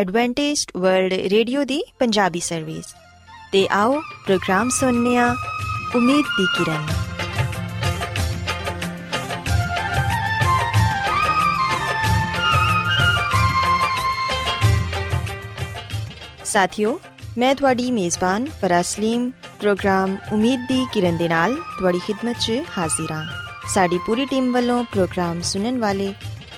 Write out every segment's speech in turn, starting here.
Adventist World Radio ਦੀ Punjabi service ਤੇ ਆਓ ਪ੍ਰੋਗਰਾਮ ਸੁਣਨੇ ਆ ਉਮੀਦ ਦੀ ਕਿਰਨ। ਸਾਥਿਓ, ਮੈਂ ਤੁਹਾਡੀ ਮੇਜ਼ਬਾਨ ਫਰਾਸਲੀਮ ਪ੍ਰੋਗਰਾਮ ਉਮੀਦ ਦੀ ਕਿਰਨ ਦੇ ਨਾਲ ਤੁਹਾਡੀ ਖidmat 'ਚ ਹਾਜ਼ਰ ਹਾਂ। ਸਾਡੀ ਪੂਰੀ ਟੀਮ ਵੱਲੋਂ ਪ੍ਰੋਗਰਾਮ ਸੁਣਨ ਵਾਲੇ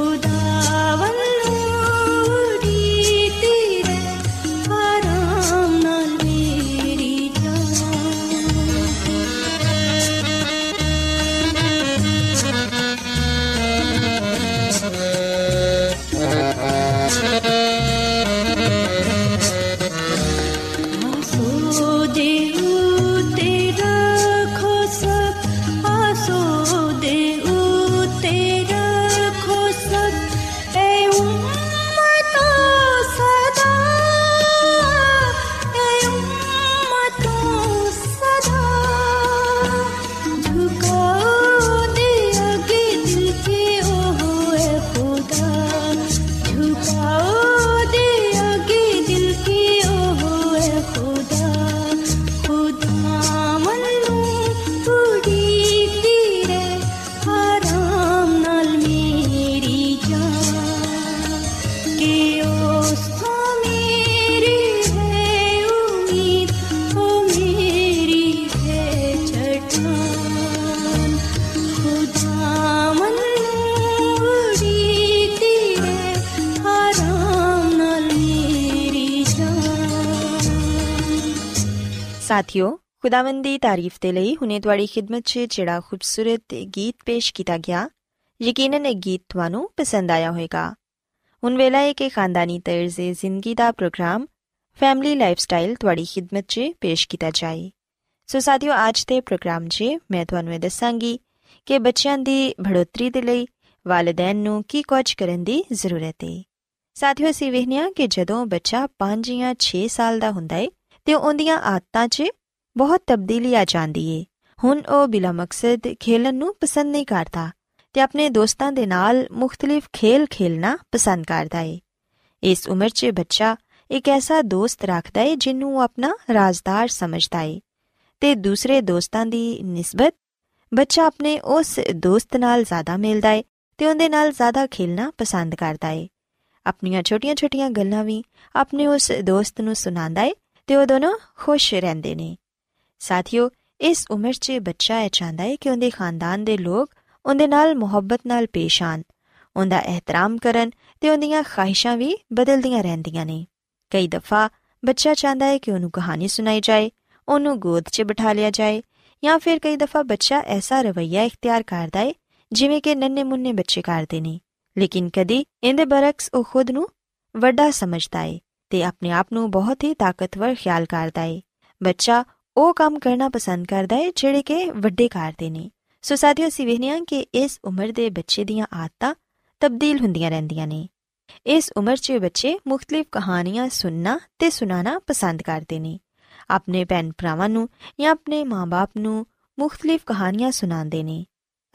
¡Gracias! ਸਾਥਿਓ ਖੁਦਾਵੰਦ ਦੀ ਤਾਰੀਫ ਤੇ ਲਈ ਹੁਨੇ ਤੁਹਾਡੀ ਖidmat 'ਚ ਜਿਹੜਾ ਖੂਬਸੂਰਤ ਗੀਤ ਪੇਸ਼ ਕੀਤਾ ਗਿਆ ਯਕੀਨਨ ਇਹ ਗੀਤ ਤੁਹਾਨੂੰ ਪਸੰਦ ਆਇਆ ਹੋਵੇਗਾ ਹੁਣ ਵੇਲਾ ਹੈ ਕਿ ਖਾਨਦਾਨੀ ਤਰਜ਼ੇ ਜ਼ਿੰਦਗੀ ਦਾ ਪ੍ਰੋਗਰਾਮ ਫੈਮਿਲੀ ਲਾਈਫਸਟਾਈਲ ਤੁਹਾਡੀ ਖidmat 'ਚ ਪੇਸ਼ ਕੀਤਾ ਜਾਏ ਸੋ ਸਾਥਿਓ ਅੱਜ ਦੇ ਪ੍ਰੋਗਰਾਮ 'ਚ ਮੈਂ ਤੁਹਾਨੂੰ ਇਹ ਦੱਸਾਂਗੀ ਕਿ ਬੱਚਿਆਂ ਦੀ ਬੜੋਤਰੀ ਦੇ ਲਈ ਵਾਲਿਦੈਨ ਨੂੰ ਕੀ ਕੁਝ ਕਰਨ ਦੀ ਜ਼ਰੂਰਤ ਹੈ ਸਾਥਿਓ ਅਸੀਂ ਵੇਖਿਆ ਕਿ ਜਦੋਂ ਬੱਚਾ 5 ਜਾਂ 6 ਸਾਲ ਦਾ ਹੁੰਦਾ ਹੈ ਤੇ ਉਹਦੀਆਂ ਆਦਤਾਂ 'ਚ ਬਹੁਤ ਤਬਦੀਲੀ ਆ ਜਾਂਦੀ ਏ। ਹੁਣ ਉਹ ਬਿਲਾ ਮਕਸਦ ਖੇਲਣ ਨੂੰ ਪਸੰਦ ਨਹੀਂ ਕਰਦਾ ਤੇ ਆਪਣੇ ਦੋਸਤਾਂ ਦੇ ਨਾਲ ਮੁxtਲਿਫ ਖੇਲ ਖੇਲਣਾ ਪਸੰਦ ਕਰਦਾ ਏ। ਇਸ ਉਮਰ 'ਚ ਬੱਚਾ ਇੱਕ ਐਸਾ ਦੋਸਤ ਰੱਖਦਾ ਏ ਜਿਹਨੂੰ ਉਹ ਆਪਣਾ ਰਾਜ਼ਦਾਰ ਸਮਝਦਾ ਏ। ਤੇ ਦੂਸਰੇ ਦੋਸਤਾਂ ਦੀ ਨਿਸਬਤ ਬੱਚਾ ਆਪਣੇ ਉਸ ਦੋਸਤ ਨਾਲ ਜ਼ਿਆਦਾ ਮਿਲਦਾ ਏ ਤੇ ਉਹਦੇ ਨਾਲ ਜ਼ਿਆਦਾ ਖੇਲਣਾ ਪਸੰਦ ਕਰਦਾ ਏ। ਆਪਣੀਆਂ ਛੋਟੀਆਂ-ਛੋਟੀਆਂ ਗੱਲਾਂ ਵੀ ਆਪਣੇ ਉਸ ਦੋਸਤ ਨੂੰ ਸੁਣਾਉਂਦਾ ਏ ਤੇ ਉਹ ਦੋਨੋਂ ਖੁਸ਼ ਰਹਿੰਦੇ ਨੇ। ਸਾਥੀਓ, ਇਸ ਉਮਰ 'ਚ ਬੱਚਾ ਇਹ ਚਾਹੁੰਦਾ ਹੈ ਕਿ ਉਹਦੇ ਖਾਨਦਾਨ ਦੇ ਲੋਕ ਉਹਦੇ ਨਾਲ ਮੁਹੱਬਤ ਨਾਲ ਪੇਸ਼ ਆਣ ਉਹਦਾ ਇਹਤਰਾਮ ਕਰਨ ਤੇ ਉਹਦੀਆਂ ਖਾਹਿਸ਼ਾਂ ਵੀ ਬਦਲਦੀਆਂ ਰਹਿੰਦੀਆਂ ਨੇ। ਕਈ ਦਫਾ ਬੱਚਾ ਚਾਹੁੰਦਾ ਹੈ ਕਿ ਉਹਨੂੰ ਕਹਾਣੀ ਸੁਣਾਈ ਜਾਏ, ਉਹਨੂੰ ਗੋਦ 'ਚ ਬਿਠਾ ਲਿਆ ਜਾਏ ਜਾਂ ਫਿਰ ਕਈ ਦਫਾ ਬੱਚਾ ਐਸਾ ਰਵਈਆ ਇਖਤਿਆਰ ਕਰਦਾ ਹੈ ਜਿਵੇਂ ਕਿ ਨੰਨੇ ਮੁੰਨੇ ਬੱਚੇ ਕਰਦੇ ਨੇ। ਲੇਕਿਨ ਕਦੀ ਇਹਦੇ ਬਰਕਸ ਉਹ ਖੁਦ ਨੂੰ ਵੱਡਾ ਸਮਝਦਾ ਹੈ ਤੇ ਆਪਣੇ ਆਪ ਨੂੰ ਬਹੁਤ ਹੀ ਤਾਕਤਵਰ ਖਿਆਲ ਕਰਦਾ ਹੈ। ਬੱਚਾ ਉਹ ਕੰਮ ਕਰਨਾ ਪਸੰਦ ਕਰਦਾ ਹੈ, ਜਿਹੜੇ ਕਿ ਵੱਡੇ ਕਰਦੇ ਨੇ। ਸੋ ਸਾਥੀਓ, ਅਸੀਂ ਵੇਖਿਆ ਕਿ ਇਸ ਉਮਰ ਦੇ ਬੱਚੇ ਦੀਆਂ ਆਦਤਾਂ ਤਬਦੀਲ ਹੁੰਦੀਆਂ ਰਹਿੰਦੀਆਂ ਨੇ। ਇਸ ਉਮਰ 'ਚ ਬੱਚੇ ਮੁxtਲਿਫ ਕਹਾਣੀਆਂ ਸੁਣਨਾ ਤੇ ਸੁਣਾਣਾ ਪਸੰਦ ਕਰਦੇ ਨੇ। ਆਪਣੇ ਭੈਣ ਭਰਾਵਾਂ ਨੂੰ ਜਾਂ ਆਪਣੇ ਮਾਪੇ ਨੂੰ ਮੁxtਲਿਫ ਕਹਾਣੀਆਂ ਸੁਣਾਉਂਦੇ ਨੇ।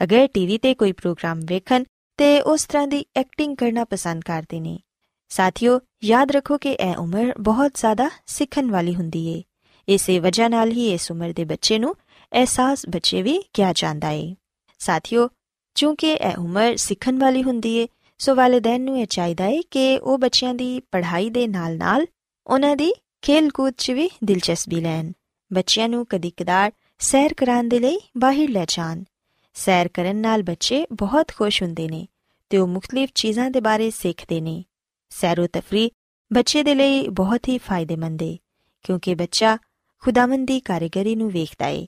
ਅਗਰ ਟੀਵੀ ਤੇ ਕੋਈ ਪ੍ਰੋਗਰਾਮ ਵੇਖਣ ਤੇ ਉਸ ਤਰ੍ਹਾਂ ਦੀ ਐਕਟਿੰਗ ਕਰਨਾ ਪਸੰਦ ਕਰਦੇ ਨੇ। ਸਾਥੀਓ, ਯਾਦ ਰੱਖੋ ਕਿ ਇਹ ਉਮਰ ਬਹੁਤ ਜ਼ਿਆਦਾ ਸਿੱਖਣ ਵਾਲੀ ਹੁੰਦੀ ਏ। ਇਸੇ ਵਜ੍ਹਾ ਨਾਲ ਹੀ ਇਸ ਉਮਰ ਦੇ ਬੱਚੇ ਨੂੰ ਅਹਿਸਾਸ ਬੱਚੇ ਵੀ ਕਿਹਾ ਜਾਂਦਾ ਏ ਸਾਥੀਓ ਕਿਉਂਕਿ ਇਹ ਉਮਰ ਸਿੱਖਣ ਵਾਲੀ ਹੁੰਦੀ ਏ ਸੋ ਵਾਲਿਦੈਨ ਨੂੰ ਇਹ ਚਾਹੀਦਾ ਏ ਕਿ ਉਹ ਬੱਚਿਆਂ ਦੀ ਪੜ੍ਹਾਈ ਦੇ ਨਾਲ-ਨਾਲ ਉਹਨਾਂ ਦੀ ਖੇਲ-ਕੂਦ 'ਚ ਵੀ ਦਿਲਚਸਪੀ ਲੈਣ ਬੱਚਿਆਂ ਨੂੰ ਕਦੀ-ਕਦਾਰ ਸੈਰ ਕਰਾਉਣ ਦੇ ਲਈ ਬਾਹਰ ਲੈ ਜਾਣ ਸੈਰ ਕਰਨ ਨਾਲ ਬੱਚੇ ਬਹੁਤ ਖੁਸ਼ ਹੁੰਦੇ ਨੇ ਤੇ ਉਹ ਮੁxtਲਿਫ ਚੀਜ਼ਾਂ ਦੇ ਬਾਰੇ ਸਿੱਖਦੇ ਨੇ ਸੈਰੋ ਤਫਰੀ ਬੱਚੇ ਦੇ ਲਈ ਬਹੁਤ ਹੀ ਫਾਇਦੇਮੰਦ ਏ ਕਿਉਂਕਿ ਬੱਚਾ ਖੁਦਾਵੰਦ ਦੀ ਕਾਰਗਰੀ ਨੂੰ ਵੇਖਦਾ ਏ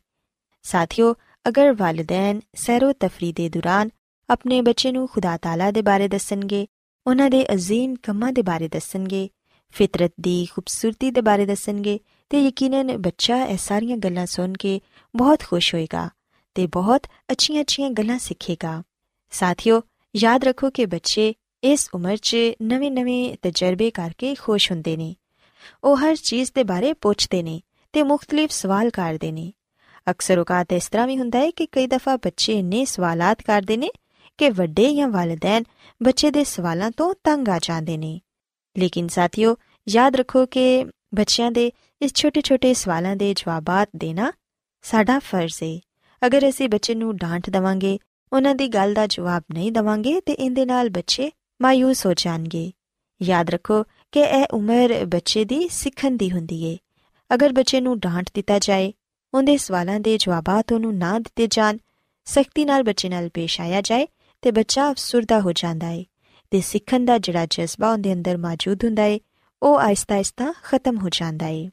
ਸਾਥੀਓ ਅਗਰ ਵਾਲਿਦੈਨ ਸੈਰੋ ਤਫਰੀ ਦੇ ਦੌਰਾਨ ਆਪਣੇ ਬੱਚੇ ਨੂੰ ਖੁਦਾ ਤਾਲਾ ਦੇ ਬਾਰੇ ਦੱਸਣਗੇ ਉਹਨਾਂ ਦੇ ਅਜ਼ੀਮ ਕੰਮਾਂ ਦੇ ਬਾਰੇ ਦੱਸਣਗੇ ਫਿਤਰਤ ਦੀ ਖੂਬਸੂਰਤੀ ਦੇ ਬਾਰੇ ਦੱਸਣਗੇ ਤੇ ਯਕੀਨਨ ਬੱਚਾ ਇਹ ਸਾਰੀਆਂ ਗੱਲਾਂ ਸੁਣ ਕੇ ਬਹੁਤ ਖੁਸ਼ ਹੋਏਗਾ ਤੇ ਬਹੁਤ ਅੱਛੀਆਂ-ਅੱਛੀਆਂ ਗੱਲਾਂ ਸਿੱਖੇਗਾ ਸਾਥੀਓ ਯਾਦ ਰੱਖੋ ਕਿ ਬੱਚੇ ਇਸ ਉਮਰ 'ਚ ਨਵੇਂ-ਨਵੇਂ ਤਜਰਬੇ ਕਰਕੇ ਖੁਸ਼ ਹੁੰਦੇ ਨੇ ਉਹ ਹਰ ਚੀਜ਼ ਦੇ ਬਾਰੇ ਪੁੱਛਦੇ ਨੇ ਤੇ ਮੁxtਲਿਫ ਸਵਾਲ ਕਰਦੇ ਨੇ। ਅਕਸਰ ਔਕਾਤ ਇਸ ਤਰ੍ਹਾਂ ਵੀ ਹੁੰਦਾ ਹੈ ਕਿ ਕਈ ਦਫਾ ਬੱਚੇ ਇੰਨੇ ਸਵਾਲਾਤ ਕਰਦੇ ਨੇ ਕਿ ਵੱਡੇ ਜਾਂ ਵਾਲਿਦੈਨ ਬੱਚੇ ਦੇ ਸਵਾਲਾਂ ਤੋਂ ਤੰਗ ਆ ਜਾਂਦੇ ਨੇ। ਲੇਕਿਨ ਸਾਥੀਓ, ਯਾਦ ਰੱਖੋ ਕਿ ਬੱਚਿਆਂ ਦੇ ਇਸ ਛੋਟੇ-ਛੋਟੇ ਸਵਾਲਾਂ ਦੇ ਜਵਾਬਾਤ ਦੇਣਾ ਸਾਡਾ ਫਰਜ਼ ਹੈ ਅਗਰ ਅਸੀਂ ਬੱਚੇ ਨੂੰ ਡਾਂਟ ਦਵਾਂਗੇ, ਉਹਨਾਂ ਦੀ ਗੱਲ ਦਾ ਜਵਾਬ ਨਹੀਂ ਦਵਾਂਗੇ, ਤੇ ਇਹਦੇ ਨਾਲ ਬੱਚੇ ਮਾਇੂਸ ਹੋ ਜਾਣਗੇ। ਯਾਦ ਰੱਖੋ ਕਿ ਇਹ ਉਮਰ ਬੱਚੇ ਦੀ ਸਿੱਖਣ ਦੀ ਹੁੰਦੀ ਏ। ਅਗਰ ਬੱਚੇ ਨੂੰ ਡਾਂਟ ਦਿੱਤਾ ਜਾਏ, ਉਹਦੇ ਸਵਾਲਾਂ ਦੇ ਜਵਾਬਾਂ ਉਹਨੂੰ ਨਾ ਦਿੱਤੇ ਜਾਣ, ਸਖਤੀ ਨਾਲ ਬੱਚੇ ਨਾਲ ਪੇਸ਼ ਆਇਆ ਜਾਏ ਤੇ ਬੱਚਾ ਅਫਸੁਰਦਾ ਹੋ ਜਾਂਦਾ ਏ ਤੇ ਸਿੱਖਣ ਦਾ ਜਿਹੜਾ ਜਜ਼ਬਾ ਉਹਦੇ ਅੰਦਰ ਮੌਜੂਦ ਹੁੰਦਾ ਏ, ਉਹ ਆਇਸਤਾ-ਆਇਸਤਾ ਖਤਮ ਹੋ ਜਾਂਦਾ ਏ।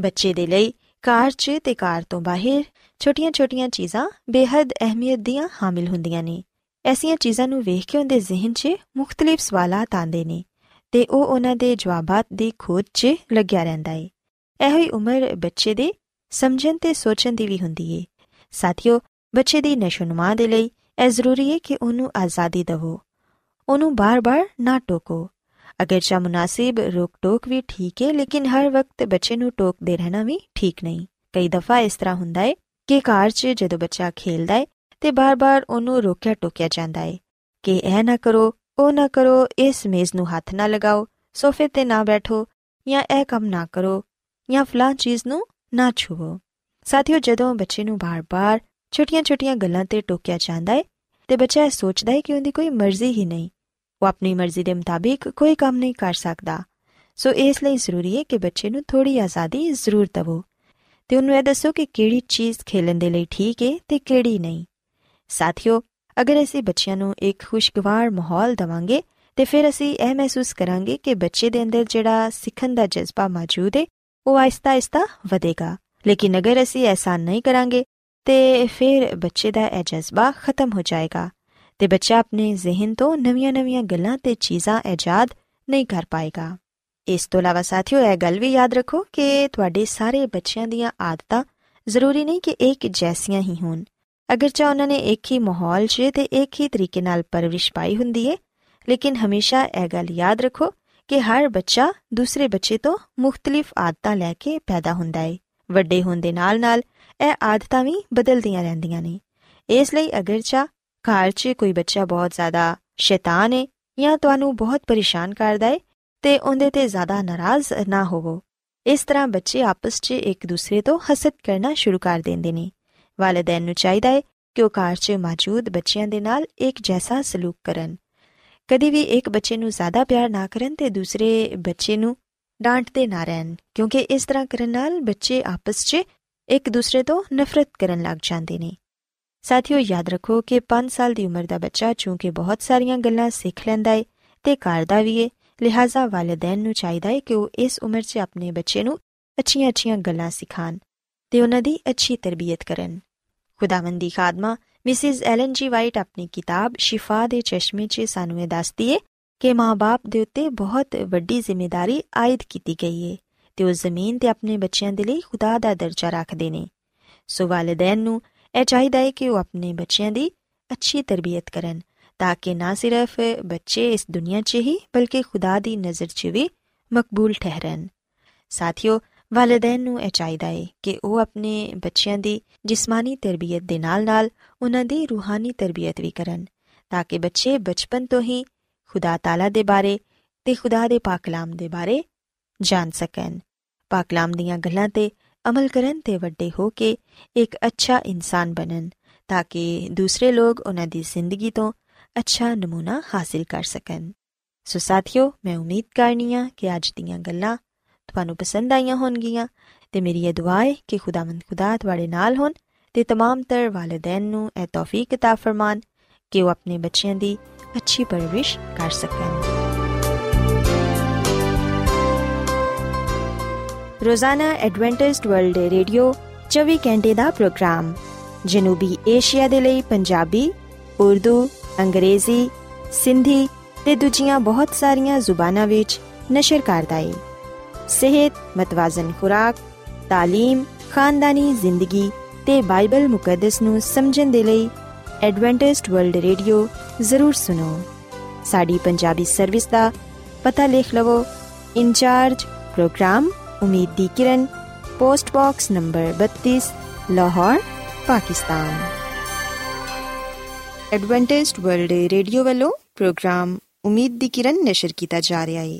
ਬੱਚੇ ਦੇ ਲਈ ਕਾਰ 'ਚ ਤੇ ਕਾਰ ਤੋਂ ਬਾਹਰ ਛੋਟੀਆਂ-ਛੋਟੀਆਂ ਚੀਜ਼ਾਂ ਬੇਹੱਦ ਅਹਿਮੀਅਤ ਦੀਆਂ ਹਾਮਿਲ ਹੁੰਦੀਆਂ ਨੇ। ਐਸੀਆਂ ਚੀਜ਼ਾਂ ਨੂੰ ਵੇਖ ਕੇ ਉਹਦੇ ਜ਼ਿਹਨ 'ਚ ਮੁxtਲਿਫ ਸਵਾਲਾਤ ਆਉਂਦੇ ਨੇ ਤੇ ਉਹ ਉਹਨਾਂ ਦੇ ਜਵਾਬਾਂ ਦੀ ਖੋਜ 'ਚ ਲੱਗਿਆ ਰਹਿੰਦਾ ਏ। ਇਹੋ ਹੀ ਉਮਰ ਬੱਚੇ ਦੇ ਸਮਝਣ ਤੇ ਸੋਚਣ ਦੀ ਵੀ ਹੁੰਦੀ ਏ। ਸਾਥੀਓ, ਬੱਚੇ ਦੀ ਨਸ਼ੋਨਮਾ ਦੇ ਲਈ ਇਹ ਜ਼ਰੂਰੀ ਏ ਕਿ ਉਹਨੂੰ ਆਜ਼ਾਦੀ ਦਿਵੋ। ਉਹਨੂੰ ਬਾਰ-ਬਾਰ ਨਾ ਟੋਕੋ। ਅਗਰ ਚਾ ਮੁਨਾਸਿਬ ਰੋਕ-ਟੋਕ ਵੀ ਠੀਕ ਏ, ਲੇਕਿਨ ਹਰ ਵਕਤ ਬੱਚੇ ਨੂੰ ਟੋਕਦੇ ਰਹਿਣਾ ਵੀ ਠੀਕ ਨਹੀਂ। ਕਈ ਦਫਾ ਇਸ ਤਰ੍ਹਾਂ ਹੁੰਦਾ ਏ ਕਿ ਕਾਰ 'ਚ ਜਦੋਂ ਬੱਚਾ ਖੇਲਦਾ ਏ ਤੇ ਬਾਰ-ਬਾਰ ਉਹਨੂੰ ਰੋਕਿਆ ਟੋਕਿਆ ਜਾਂਦਾ ਏ ਕਿ ਇਹ ਨਾ ਕਰੋ, ਉਹ ਨਾ ਕਰੋ, ਇਸ ਮੇਜ਼ ਨੂੰ ਹੱਥ ਨਾ ਲਗਾਓ, ਸੋਫੇ ਤੇ ਨਾ ਬੈਠੋ ਜਾਂ ਇਹ ਕੰਮ ਨਾ ਕਰੋ। ਜਾਂ ਫਲਾਂ ਚੀਜ਼ ਨੂੰ ਨਾ ਛੂਵੋ ਸਾਥੀਓ ਜਦੋਂ ਬੱਚੇ ਨੂੰ ਬਾਰ-ਬਾਰ ਛੋਟੀਆਂ-ਛੋਟੀਆਂ ਗੱਲਾਂ ਤੇ ਟੋਕਿਆ ਜਾਂਦਾ ਹੈ ਤੇ ਬੱਚਾ ਇਹ ਸੋਚਦਾ ਹੈ ਕਿ ਉਹਦੀ ਕੋਈ ਮਰਜ਼ੀ ਹੀ ਨਹੀਂ ਉਹ ਆਪਣੀ ਮਰਜ਼ੀ ਦੇ ਮੁਤਾਬਿਕ ਕੋਈ ਕੰਮ ਨਹੀਂ ਕਰ ਸਕਦਾ ਸੋ ਇਸ ਲਈ ਜ਼ਰੂਰੀ ਹੈ ਕਿ ਬੱਚੇ ਨੂੰ ਥੋੜੀ ਆਜ਼ਾਦੀ ਜ਼ਰੂਰ ਦਿਵੋ ਤੇ ਉਹਨੂੰ ਇਹ ਦੱਸੋ ਕਿ ਕਿਹੜੀ ਚੀਜ਼ ਖੇਲਣ ਦੇ ਲਈ ਠੀਕ ਹੈ ਤੇ ਕਿਹੜੀ ਨਹੀਂ ਸਾਥੀਓ ਅਗਰ ਅਸੀਂ ਬੱਚਿਆਂ ਨੂੰ ਇੱਕ ਖੁਸ਼ਗਵਾਰ ਮਾਹੌਲ ਦਵਾਂਗੇ ਤੇ ਫਿਰ ਅਸੀਂ ਇਹ ਮਹਿਸੂਸ ਕਰਾਂਗੇ ਕਿ ਬੱਚੇ ਦੇ ਅੰਦਰ ਜਿਹੜਾ ਸਿੱਖਣ ਦਾ ਜਜ਼ਬਾ ਮੌਜੂਦ ਹੈ ਉਹ ਆਇਸਤਾ-ਆਇਸਤਾ ਵਧੇਗਾ ਲੇਕਿਨ ਅਗਰ ਅਸੀਂ ਐਸਾ ਨਹੀਂ ਕਰਾਂਗੇ ਤੇ ਫਿਰ ਬੱਚੇ ਦਾ ਇਹ ਜਜ਼ਬਾ ਖਤਮ ਹੋ ਜਾਏਗਾ ਤੇ ਬੱਚਾ ਆਪਣੇ ਜ਼ਿਹਨ ਤੋਂ ਨਵੀਆਂ-ਨਵੀਆਂ ਗੱਲਾਂ ਤੇ ਚੀਜ਼ਾਂ ਇਜਾਦ ਨਹੀਂ ਕਰ ਪਾਏਗਾ ਇਸ ਤੋਂ ਇਲਾਵਾ ਸਾਥੀਓ ਇਹ ਗੱਲ ਵੀ ਯਾਦ ਰੱਖੋ ਕਿ ਤੁਹਾਡੇ ਸਾਰੇ ਬੱਚਿਆਂ ਦੀਆਂ ਆਦਤਾਂ ਜ਼ਰੂਰੀ ਨਹੀਂ ਕਿ ਇੱਕ ਜੈਸੀਆਂ ਹੀ ਹੋਣ ਅਗਰ ਚਾ ਉਹਨਾਂ ਨੇ ਇੱਕ ਹੀ ਮਾਹੌਲ 'ਚ ਤੇ ਇੱਕ ਹੀ ਤਰੀਕੇ ਨਾਲ ਪਰਵਰਿਸ਼ ਪਾਈ ਹੁੰਦੀ ਹੈ ਲੇਕਿਨ ਹਮੇਸ਼ਾ ਇਹ ਗੱਲ ਯਾਦ ਰੱਖੋ ਕਿ ਹਰ ਬੱਚਾ ਦੂਸਰੇ ਬੱਚੇ ਤੋਂ ਮੁxtਲਿਫ ਆਦਤਾਂ ਲੈ ਕੇ ਪੈਦਾ ਹੁੰਦਾ ਹੈ ਵੱਡੇ ਹੋਣ ਦੇ ਨਾਲ-ਨਾਲ ਇਹ ਆਦਤਾਂ ਵੀ ਬਦਲਦੀਆਂ ਰਹਿੰਦੀਆਂ ਨੇ। ਇਸ ਲਈ ਅਗਰ ਚਾ ਘਰ 'ਚ ਕੋਈ ਬੱਚਾ ਬਹੁਤ ਜ਼ਿਆਦਾ ਸ਼ੈਤਾਨ ਹੈ ਜਾਂ ਤੁਹਾਨੂੰ ਬਹੁਤ ਪਰੇਸ਼ਾਨ ਕਰਦਾ ਹੈ ਤੇ ਉਹਦੇ ਤੇ ਜ਼ਿਆਦਾ ਨਾਰਾਜ਼ ਨਾ ਹੋਵੋ। ਇਸ ਤਰ੍ਹਾਂ ਬੱਚੇ ਆਪਸ 'ਚ ਇੱਕ ਦੂਸਰੇ ਤੋਂ ਹਸਦ ਕਰਨਾ ਸ਼ੁਰੂ ਕਰ ਦਿੰਦੇ ਨੇ। ਵਾਲਿਦੈਨ ਨੂੰ ਚਾਹੀਦਾ ਹੈ ਕਿ ਉਹ ਘਰ 'ਚ ਮੌਜੂਦ ਬੱਚਿਆਂ ਦੇ ਨਾਲ ਇੱਕ ਜੈਸਾ ਸਲੂਕ ਕਰਨ। ਕਦੀ ਵੀ ਇੱਕ ਬੱਚੇ ਨੂੰ ਜ਼ਿਆਦਾ ਪਿਆਰ ਨਾ ਕਰਨ ਤੇ ਦੂਸਰੇ ਬੱਚੇ ਨੂੰ ਡਾਂਟਦੇ ਨਾ ਰਹਿਣ, ਕਿਉਂਕਿ ਇਸ ਤਰ੍ਹਾਂ ਕਰਨ ਨਾਲ ਬੱਚੇ ਆਪਸ 'ਚ ਇੱਕ ਦੂਸਰੇ ਤੋਂ ਨਫ਼ਰਤ ਕਰਨ ਲੱਗ ਜਾਂਦੇ ਨੇ। ਸਾਥੀਓ, ਯਾਦ ਰੱਖੋ ਕਿ 5 ਸਾਲ ਦੀ ਉਮਰ ਦਾ ਬੱਚਾ ਚੂੰਕਿ ਬਹੁਤ ਸਾਰੀਆਂ ਗੱਲਾਂ ਸਿੱਖ ਲੈਂਦਾ ਹੈ ਤੇ ਕਰਦਾ ਵੀ ਹੈ ਲਿਹਾਜ਼ਾ ਵਾਲਿਦੈਨ ਨੂੰ ਚਾਹੀਦਾ ਹੈ ਕਿ ਉਹ ਇਸ ਉਮਰ 'ਚ ਆਪਣੇ ਬੱਚੇ ਨੂੰ ਅੱਛੀਆਂ-ਅੱਛੀਆਂ ਗੱਲਾਂ ਸਿਖਾਣ ਤੇ ਉਹਨਾਂ ਦੀ ਅੱਛੀ ਤਰਬੀਅਤ ਕਰਨ। ਖੁਦਾਵੰਦੀ ਖਾਦਮਾ ਮਿਸਿਸ ਐਲਨ ਜੀ ਵਾਈਟ ਆਪਣੀ ਕਿਤਾਬ ਸ਼ਿਫਾ ਦੇ ਚਸ਼ਮੇ 'ਚ ਸਾਨੂੰ ਇਹ ਦੱਸਦੀ ਹੈ ਕਿ ਮਾਪੇ ਦੇ ਉੱਤੇ ਬਹੁਤ ਵੱਡੀ ਜ਼ਿੰਮੇਵਾਰੀ ਆਇਦ ਕੀਤੀ ਗਈ ਹੈ ਤੇ ਉਹ ਜ਼ਮੀਨ ਤੇ ਆਪਣੇ ਬੱਚਿਆਂ ਦੇ ਲਈ ਖੁਦਾ ਦਾ ਦਰਜਾ ਰੱਖਦੇ ਨੇ। ਸੋ ਵਾਲਿਦੈਨ ਨੂੰ ਇਹ ਚਾਹੀਦਾ ਹੈ ਕਿ ਉਹ ਆਪਣੇ ਬੱਚਿਆਂ ਦੀ ਅੱਛੀ ਤਰਬੀਅਤ ਕਰਨ ਤਾਂ ਕਿ ਨਾ ਸਿਰਫ ਬੱਚੇ ਇਸ ਦੁਨੀਆ 'ਚ ਹੀ ਬਲਕਿ ਖੁਦਾ ਦੀ ਨਜ਼ਰ 'ਚ ਵੀ ਮਕਬੂਲ ਠਹਿਰਨ। ਸਾਥੀਓ ਵਾਲਿਦੈਨ ਨੂੰ ਇਹ ਚਾਹੀਦਾ ਹੈ ਕਿ ਉਹ ਆਪਣੇ ਬੱਚਿਆਂ ਦੀ ਜਿਸਮਾਨੀ ਤਰਬੀਅਤ ਦੇ ਨਾਲ-ਨਾਲ ਉਹਨਾਂ ਦੀ ਰੂਹਾਨੀ ਤਰਬੀਅਤ ਵੀ ਕਰਨ, ਤਾਂ ਕਿ ਬੱਚੇ ਬਚਪਨ ਤੋਂ ਹੀ ਖੁਦਾ ਤਾਲਾ ਦੇ ਬਾਰੇ ਤੇ ਖੁਦਾ ਦੇ ਪਾਕ ਕਲਾਮ ਦੇ ਬਾਰੇ ਜਾਣ ਸਕਣ। ਪਾਕ ਕਲਾਮ ਦੀਆਂ ਗੱਲਾਂ ਤੇ ਅਮਲ ਕਰਨ ਤੇ ਵੱਡੇ ਹੋ ਕੇ ਇੱਕ ਅੱਛਾ ਇਨਸਾਨ ਬਣਨ, ਤਾਂ ਕਿ ਦੂਸਰੇ ਲੋਕ ਉਹਨਾਂ ਦੀ ਜ਼ਿੰਦਗੀ ਤੋਂ ਅੱਛਾ ਨਮੂਨਾ ਹਾਸਿਲ ਕਰ ਸਕਣ। ਸੋ ਸਾਥੀਓ, ਮੈਂ ਉਮੀਦ ਕਰਨੀਆ ਕਿ ਅੱਜ ਦੀਆਂ ਗੱਲਾਂ ਤੁਹਾਨੂੰ ਪਸੰਦ ਆਈਆਂ ਹੋਣਗੀਆਂ ਤੇ ਮੇਰੀ ਇਹ ਦੁਆ ਹੈ ਕਿ ਖੁਦਾਵੰਦ ਖੁਦਾ ਤੁਹਾਡੇ ਨਾਲ ਹੋਣ ਤੇ तमाम ਤਰ ਵਾਲਿਦੈਨ ਨੂੰ ਇਹ ਤੌਫੀਕ عطا ਫਰਮਾਨ ਕਿ ਉਹ ਆਪਣੇ ਬੱਚਿਆਂ ਦੀ ਅੱਛੀ ਪਰਵਰਿਸ਼ ਕਰ ਸਕਣ ਰੋਜ਼ਾਨਾ ਐਡਵੈਂਟਿਸਟ ਵਰਲਡ ਰੇਡੀਓ 24 ਘੰਟੇ ਦਾ ਪ੍ਰੋਗਰਾਮ ਜਨੂਬੀ ਏਸ਼ੀਆ ਦੇ ਲਈ ਪੰਜਾਬੀ ਉਰਦੂ ਅੰਗਰੇਜ਼ੀ ਸਿੰਧੀ ਤੇ ਦੂਜੀਆਂ ਬਹੁਤ ਸਾਰੀਆਂ ਜ਼ੁਬਾਨਾਂ ਵਿੱਚ ਨਸ਼ਰ ਕਰਦਾ ਹੈ ਸਿਹਤ ਮਤਵਾਜ਼ਨ ਖੁਰਾਕ تعلیم ਖਾਨਦਾਨੀ ਜ਼ਿੰਦਗੀ ਤੇ ਬਾਈਬਲ ਮੁਕੱਦਸ ਨੂੰ ਸਮਝਣ ਦੇ ਲਈ ਐਡਵੈਂਟਿਸਟ ਵਰਲਡ ਰੇਡੀਓ ਜ਼ਰੂਰ ਸੁਨੋ ਸਾਡੀ ਪੰਜਾਬੀ ਸਰਵਿਸ ਦਾ ਪਤਾ ਲਿਖ ਲਵੋ ਇੰਚਾਰਜ ਪ੍ਰੋਗਰਾਮ ਉਮੀਦ ਦੀ ਕਿਰਨ post box number 32 Lahore Pakistan Adventist World Radio ਵੱਲੋਂ ਪ੍ਰੋਗਰਾਮ ਉਮੀਦ ਦੀ ਕਿਰਨ ਨਿਸ਼ਰ ਕੀਤਾ ਜਾ ਰਿਹਾ ਹੈ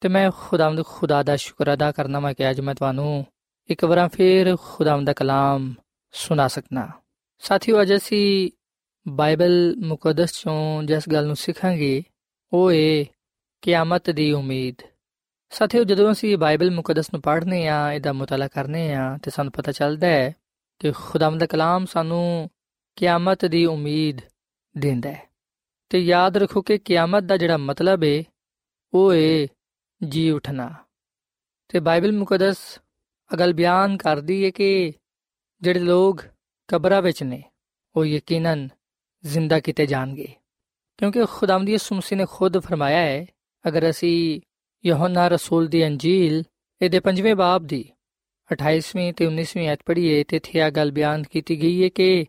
ਤੇ ਮੈਂ ਖੁਦਾਵੰਦ ਖੁਦਾ ਦਾ ਸ਼ੁਕਰ ਅਦਾ ਕਰਨਾ ਮੈਂ ਕਿ ਅੱਜ ਮੈਂ ਤੁਹਾਨੂੰ ਇੱਕ ਵਾਰ ਫੇਰ ਖੁਦਾਵੰਦ ਦਾ ਕਲਾਮ ਸੁਣਾ ਸਕਣਾ ਸਾਥੀਓ, ਅੱਜ ਅਸੀਂ ਬਾਈਬਲ ਮੁਕੱਦਸ ਚੋਂ ਜਿਸ ਗੱਲ ਨੂੰ ਸਿੱਖਾਂਗੇ, ਉਹ ਹੈ ਕਿਆਮਤ ਦੀ ਉਮੀਦ। ਸਾਥੀਓ, ਜਦੋਂ ਅਸੀਂ ਬਾਈਬਲ ਮੁਕੱਦਸ ਨੂੰ ਪੜ੍ਹਨੇ ਆ, ਇਹਦਾ ਮਤਾਲਾ ਕਰਨੇ ਆ, ਤੇ ਸਾਨੂੰ ਪਤਾ ਚੱਲਦਾ ਹੈ ਕਿ ਖੁਦਾਵੰਦ ਦਾ ਕਲਾਮ ਸਾਨੂੰ ਕਿਆਮਤ ਦੀ ਉਮੀਦ ਦਿੰਦਾ ਹੈ। ਤੇ ਯਾਦ ਰੱਖੋ ਕਿ ਕਿਆਮਤ ਦਾ ਜਿਹੜਾ ਮਤਲਬ ਹੈ ਉਹ ਹੈ ਜੀ ਉਠਣਾ। ਤੇ ਬਾਈਬਲ ਮੁਕੱਦਸ ਅਗਲ ਬਿਆਨ ਕਰਦੀ ਹੈ ਕਿ ਜਿਹੜੇ ਲੋਕ ਕਬਰਾਂ ਵਿੱਚ ਨੇ, ਉਹ ਯਕੀਨਨ ਜ਼ਿੰਦਾ ਕੀਤੇ ਜਾਣਗੇ। ਕਿਉਂਕਿ ਖੁਦਾਵੰਦ ਯਿਸੂ ਮਸੀਹ ਨੇ ਖੁਦ ਫਰਮਾਇਆ ਹੈ, ਅਗਰ ਅਸੀਂ ਯਹੋਨਾ ਰਸੂਲ ਦੀ ਅੰਜੀਲ ਇਹਦੇ 5ਵੇਂ ਬਾਬ ਦੀ 28ਵੀਂ ਤੇ 19ਵੀਂ ਐਤ ਪੜ੍ਹੀਏ, ਤੇ ਇੱਥੇ ਆ ਗੱਲ ਬਿਆਨ ਕੀਤੀ ਗਈ ਹੈ ਕਿ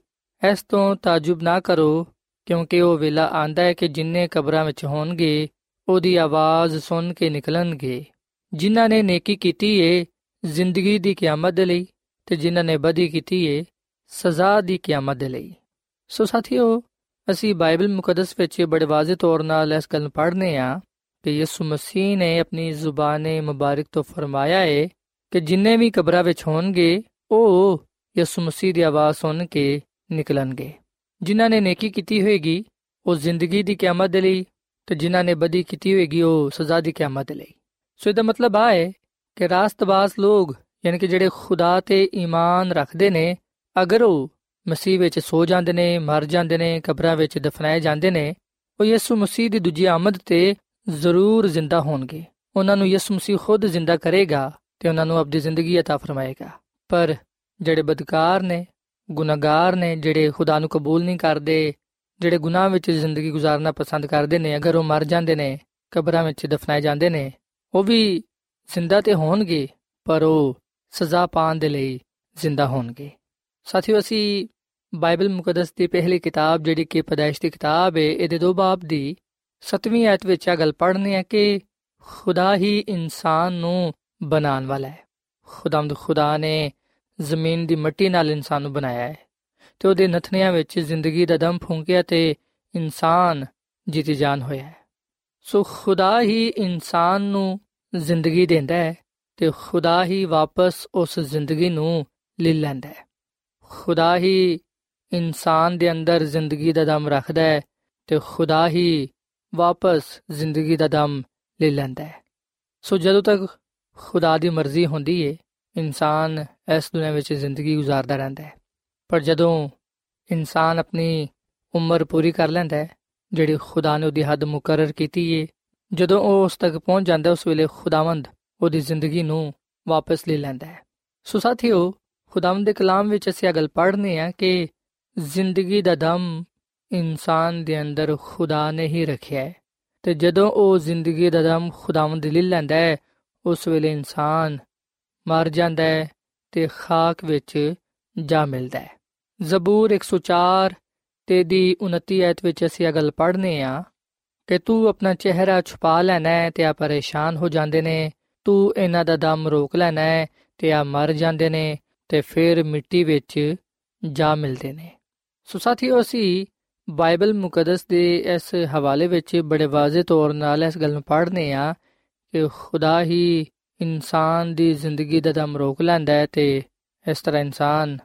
ਇਸ ਤੋਂ ਤਾਜੁਬ ਨਾ ਕਰੋ, ਕਿਉਂਕਿ ਉਹ ਵੇਲਾ ਆਂਦਾ ਹੈ ਕਿ ਜਿੰਨੇ ਕਬਰਾਂ ਵਿੱਚ ਹੋਣਗੇ ਉਹਦੀ ਆਵਾਜ਼ ਸੁਣ ਕੇ ਨਿਕਲਣਗੇ। ਜਿਨ੍ਹਾਂ ਨੇ ਨੇਕੀ ਕੀਤੀ ਏ ਜ਼ਿੰਦਗੀ ਦੀ ਕਿਆਮਤ ਦੇ ਲਈ ਤੇ ਜਿਨ੍ਹਾਂ ਨੇ ਬਦੀ ਕੀਤੀ ਏ ਸਜ਼ਾ ਦੀ ਕਿਆਮਤ ਦੇ ਲਈ। ਸੋ ਸਾਥੀਓ, ਅਸੀਂ ਬਾਈਬਲ ਮੁਕੱਦਸ ਵਿੱਚ ਬੜੇ ਵਾਜ਼ਿਹ ਤੌਰ 'ਤੇ ਇਸ ਗੱਲ ਨੂੰ ਪੜ੍ਹਨੇ ਆ ਕਿ ਯਿਸੂ ਮਸੀਹ ਨੇ ਆਪਣੀ ਜ਼ੁਬਾਨੇ ਮੁਬਾਰਕ ਤੋਂ ਫਰਮਾਇਆ ਏ ਕਿ ਜਿੰਨੇ ਵੀ ਕਬਰਾਂ ਵਿੱਚ ਹੋਣਗੇ, ਉਹ ਯਿਸੂ ਮਸੀਹ ਦੀ ਆਵਾਜ਼ ਸੁਣ ਕੇ ਨਿਕਲਣਗੇ। ਜਿਨ੍ਹਾਂ ਨੇ ਨੇਕੀ ਕੀਤੀ ਹੋਏਗੀ, ਉਹ ਜ਼ਿੰਦਗੀ ਦੀ ਕਿਆਮਤ ਦੇ ਲਈ ਤੇ ਜਿਨ੍ਹਾਂ ਨੇ ਬਦੀ ਕੀਤੀ ਹੋਏਗੀ ਉਹ ਸਜ਼ਾ ਦੀ ਕਿਆਮਤ ਦੇ ਲਈ ਸੋ ਇਹਦਾ ਮਤਲਬ ਆ ਹੈ ਕਿ ਰਾਸਤਬਾਜ਼ ਲੋਕ ਯਾਨੀ ਕਿ ਜਿਹੜੇ ਖੁਦਾ ਤੇ ਈਮਾਨ ਰੱਖਦੇ ਨੇ ਅਗਰ ਉਹ ਮਸੀਹ ਵਿੱਚ ਸੋ ਜਾਂਦੇ ਨੇ ਮਰ ਜਾਂਦੇ ਨੇ ਕਬਰਾਂ ਵਿੱਚ ਦਫਨਾਏ ਜਾਂਦੇ ਨੇ ਉਹ ਯਿਸੂ ਮਸੀਹ ਦੀ ਦੂਜੀ ਆਮਦ ਤੇ ਜ਼ਰੂਰ ਜ਼ਿੰਦਾ ਹੋਣਗੇ ਉਹਨਾਂ ਨੂੰ ਯਿਸੂ ਮਸੀਹ ਖੁਦ ਜ਼ਿੰਦਾ ਕਰੇਗਾ ਤੇ ਉਹਨਾਂ ਨੂੰ ਆਪਣੀ ਜ਼ਿੰਦਗੀ عطا ਫਰਮਾਏਗਾ ਪਰ ਜਿਹੜੇ ਬਦਕਾਰ ਨੇ ਗੁਨਾਹਗਾਰ ਨੇ ਜਿਹੜੇ ਖੁਦਾ ਨੂੰ ਕਬੂਲ ਨਹੀਂ ਕਰਦੇ ਜਿਹੜੇ ਗੁਨਾਹ ਵਿੱਚ ਜ਼ਿੰਦਗੀ گزارਣਾ ਪਸੰਦ ਕਰਦੇ ਨੇ, ਅਗਰ ਉਹ ਮਰ ਜਾਂਦੇ ਨੇ, ਕਬਰਾਂ ਵਿੱਚ ਦਫਨਾਏ ਜਾਂਦੇ ਨੇ, ਉਹ ਵੀ ਜ਼ਿੰਦਾ ਤੇ ਹੋਣਗੇ, ਪਰ ਉਹ ਸਜ਼ਾ ਪਾਣ ਦੇ ਲਈ ਜ਼ਿੰਦਾ ਹੋਣਗੇ। ਸਾਥੀਓ, ਅਸੀਂ ਬਾਈਬਲ ਮੁਕੱਦਸ ਦੀ ਪਹਿਲੀ ਕਿਤਾਬ, ਜਿਹੜੀ ਕਿ ਪਦਾਇਸ਼ ਦੀ ਕਿਤਾਬ ਹੈ ਇਹਦੇ ਦੋ ਬਾਬ ਦੀ 7ਵੀਂ ਆਇਤ ਵਿੱਚ ਆ ਗੱਲ ਪੜ੍ਹਨੀ ਹੈ ਕਿ ਖੁਦਾ ਹੀ ਇਨਸਾਨ ਨੂੰ ਬਣਾਉਣ ਵਾਲਾ ਹੈ। ਖੁਦਾਮਦ ਖੁਦਾ ਨੇ ਜ਼ਮੀਨ ਦੀ ਮਿੱਟੀ ਨਾਲ ਇਨਸਾਨ ਨੂੰ ਬਣਾਇਆ ਹੈ। ਤੇ ਉਹਦੇ ਨਥਨਿਆਂ ਵਿੱਚ ਜ਼ਿੰਦਗੀ ਦਾ ਦਮ ਫੂਕਿਆ ਤੇ ਇਨਸਾਨ ਜੀਤੀ ਜਾਨ ਹੋਇਆ ਸੋ ਖੁਦਾ ਹੀ ਇਨਸਾਨ ਨੂੰ ਜ਼ਿੰਦਗੀ ਦਿੰਦਾ ਹੈ ਤੇ ਖੁਦਾ ਹੀ ਵਾਪਸ ਉਸ ਜ਼ਿੰਦਗੀ ਨੂੰ ਲੈ ਲੈਂਦਾ ਹੈ। ਖੁਦਾ ਹੀ ਇਨਸਾਨ ਦੇ ਅੰਦਰ ਜ਼ਿੰਦਗੀ ਦਾ ਦਮ ਰੱਖਦਾ ਹੈ ਤੇ ਖੁਦਾ ਹੀ ਵਾਪਸ ਜ਼ਿੰਦਗੀ ਦਾ ਦਮ ਲੈ ਲੈਂਦਾ ਹੈ। ਸੋ ਜਦੋਂ ਤੱਕ ਖੁਦਾ ਦੀ ਮਰਜ਼ੀ ਹੁੰਦੀ ਏ, ਇਨਸਾਨ ਇਸ ਦੁਨੀਆਂ ਵਿੱਚ ਜ਼ਿੰਦਗੀ گزارਦਾ ਰਹਿੰਦਾ ਹੈ। ਪਰ ਜਦੋਂ ਇਨਸਾਨ ਆਪਣੀ ਉਮਰ ਪੂਰੀ ਕਰ ਲੈਂਦਾ ਹੈ, ਜਿਹੜੀ ਖੁਦਾ ਨੇ ਉਹਦੀ ਹੱਦ ਮੁਕਰਰ ਕੀਤੀ ਏ, ਜਦੋਂ ਉਹ ਉਸ ਤੱਕ ਪਹੁੰਚ ਜਾਂਦਾ, ਉਸ ਵੇਲੇ ਖੁਦਾਵੰਦ ਉਹਦੀ ਜ਼ਿੰਦਗੀ ਨੂੰ ਵਾਪਸ ਲੈ ਲੈਂਦਾ ਹੈ। ਸੋ ਸਾਥੀਓ, ਖੁਦਾਵੰਦ ਦੇ ਕਲਾਮ ਵਿੱਚ ਅਸੀਂ ਇਹ ਗੱਲ ਪੜ੍ਹਨੇ ਆ ਕਿ ਜ਼ਿੰਦਗੀ ਦਾ ਦਮ ਇਨਸਾਨ ਦੇ ਅੰਦਰ ਖੁਦਾ ਨੇ ਹੀ ਰੱਖਿਆ ਹੈ। ਤੇ ਜਦੋਂ ਉਹ ਜ਼ਿੰਦਗੀ ਦਾ ਦਮ ਖੁਦਾਵੰਦ ਲੈ ਲੈਂਦਾ ਹੈ, ਉਸ ਵੇਲੇ ਇਨਸਾਨ ਮਰ ਜਾਂਦਾ ਹੈ ਤੇ ਖਾਕ ਵਿੱਚ ਜਾ ਮਿਲਦਾ ਹੈ। ਜ਼ਬੂਰ 104 ਤੇ ਦੀ 29 ਐਤ ਵਿੱਚ ਅਸੀਂ ਇਹ ਗੱਲ ਪੜ੍ਹਨੇ ਆ ਕਿ ਤੂੰ ਆਪਣਾ ਚਿਹਰਾ ਛੁਪਾ ਲੈਣਾ ਹੈ ਤੇ ਆ ਪਰੇਸ਼ਾਨ ਹੋ ਜਾਂਦੇ ਨੇ, ਤੂੰ ਇਹਨਾਂ ਦਾ ਦਮ ਰੋਕ ਲੈਣਾ ਹੈ ਤੇ ਆ ਮਰ ਜਾਂਦੇ ਨੇ ਤੇ ਫਿਰ ਮਿੱਟੀ ਵਿੱਚ ਜਾ ਮਿਲਦੇ ਨੇ। ਸੋ ਸਾਥੀਓ, ਅਸੀਂ ਬਾਈਬਲ ਮੁਕੱਦਸ ਦੇ ਇਸ ਹਵਾਲੇ ਵਿੱਚ ਬੜੇ ਵਾਜ਼ਿਹ ਤੌਰ ਨਾਲ ਇਸ ਗੱਲ ਨੂੰ ਪੜ੍ਹਨੇ ਆ ਕਿ ਖੁਦਾ ਹੀ ਇਨਸਾਨ ਦੀ ਜ਼ਿੰਦਗੀ ਦਾ ਦਮ ਰੋਕ ਲੈਂਦਾ ਹੈ ਤੇ ਇਸ ਤਰ੍ਹਾਂ ਇਨਸਾਨ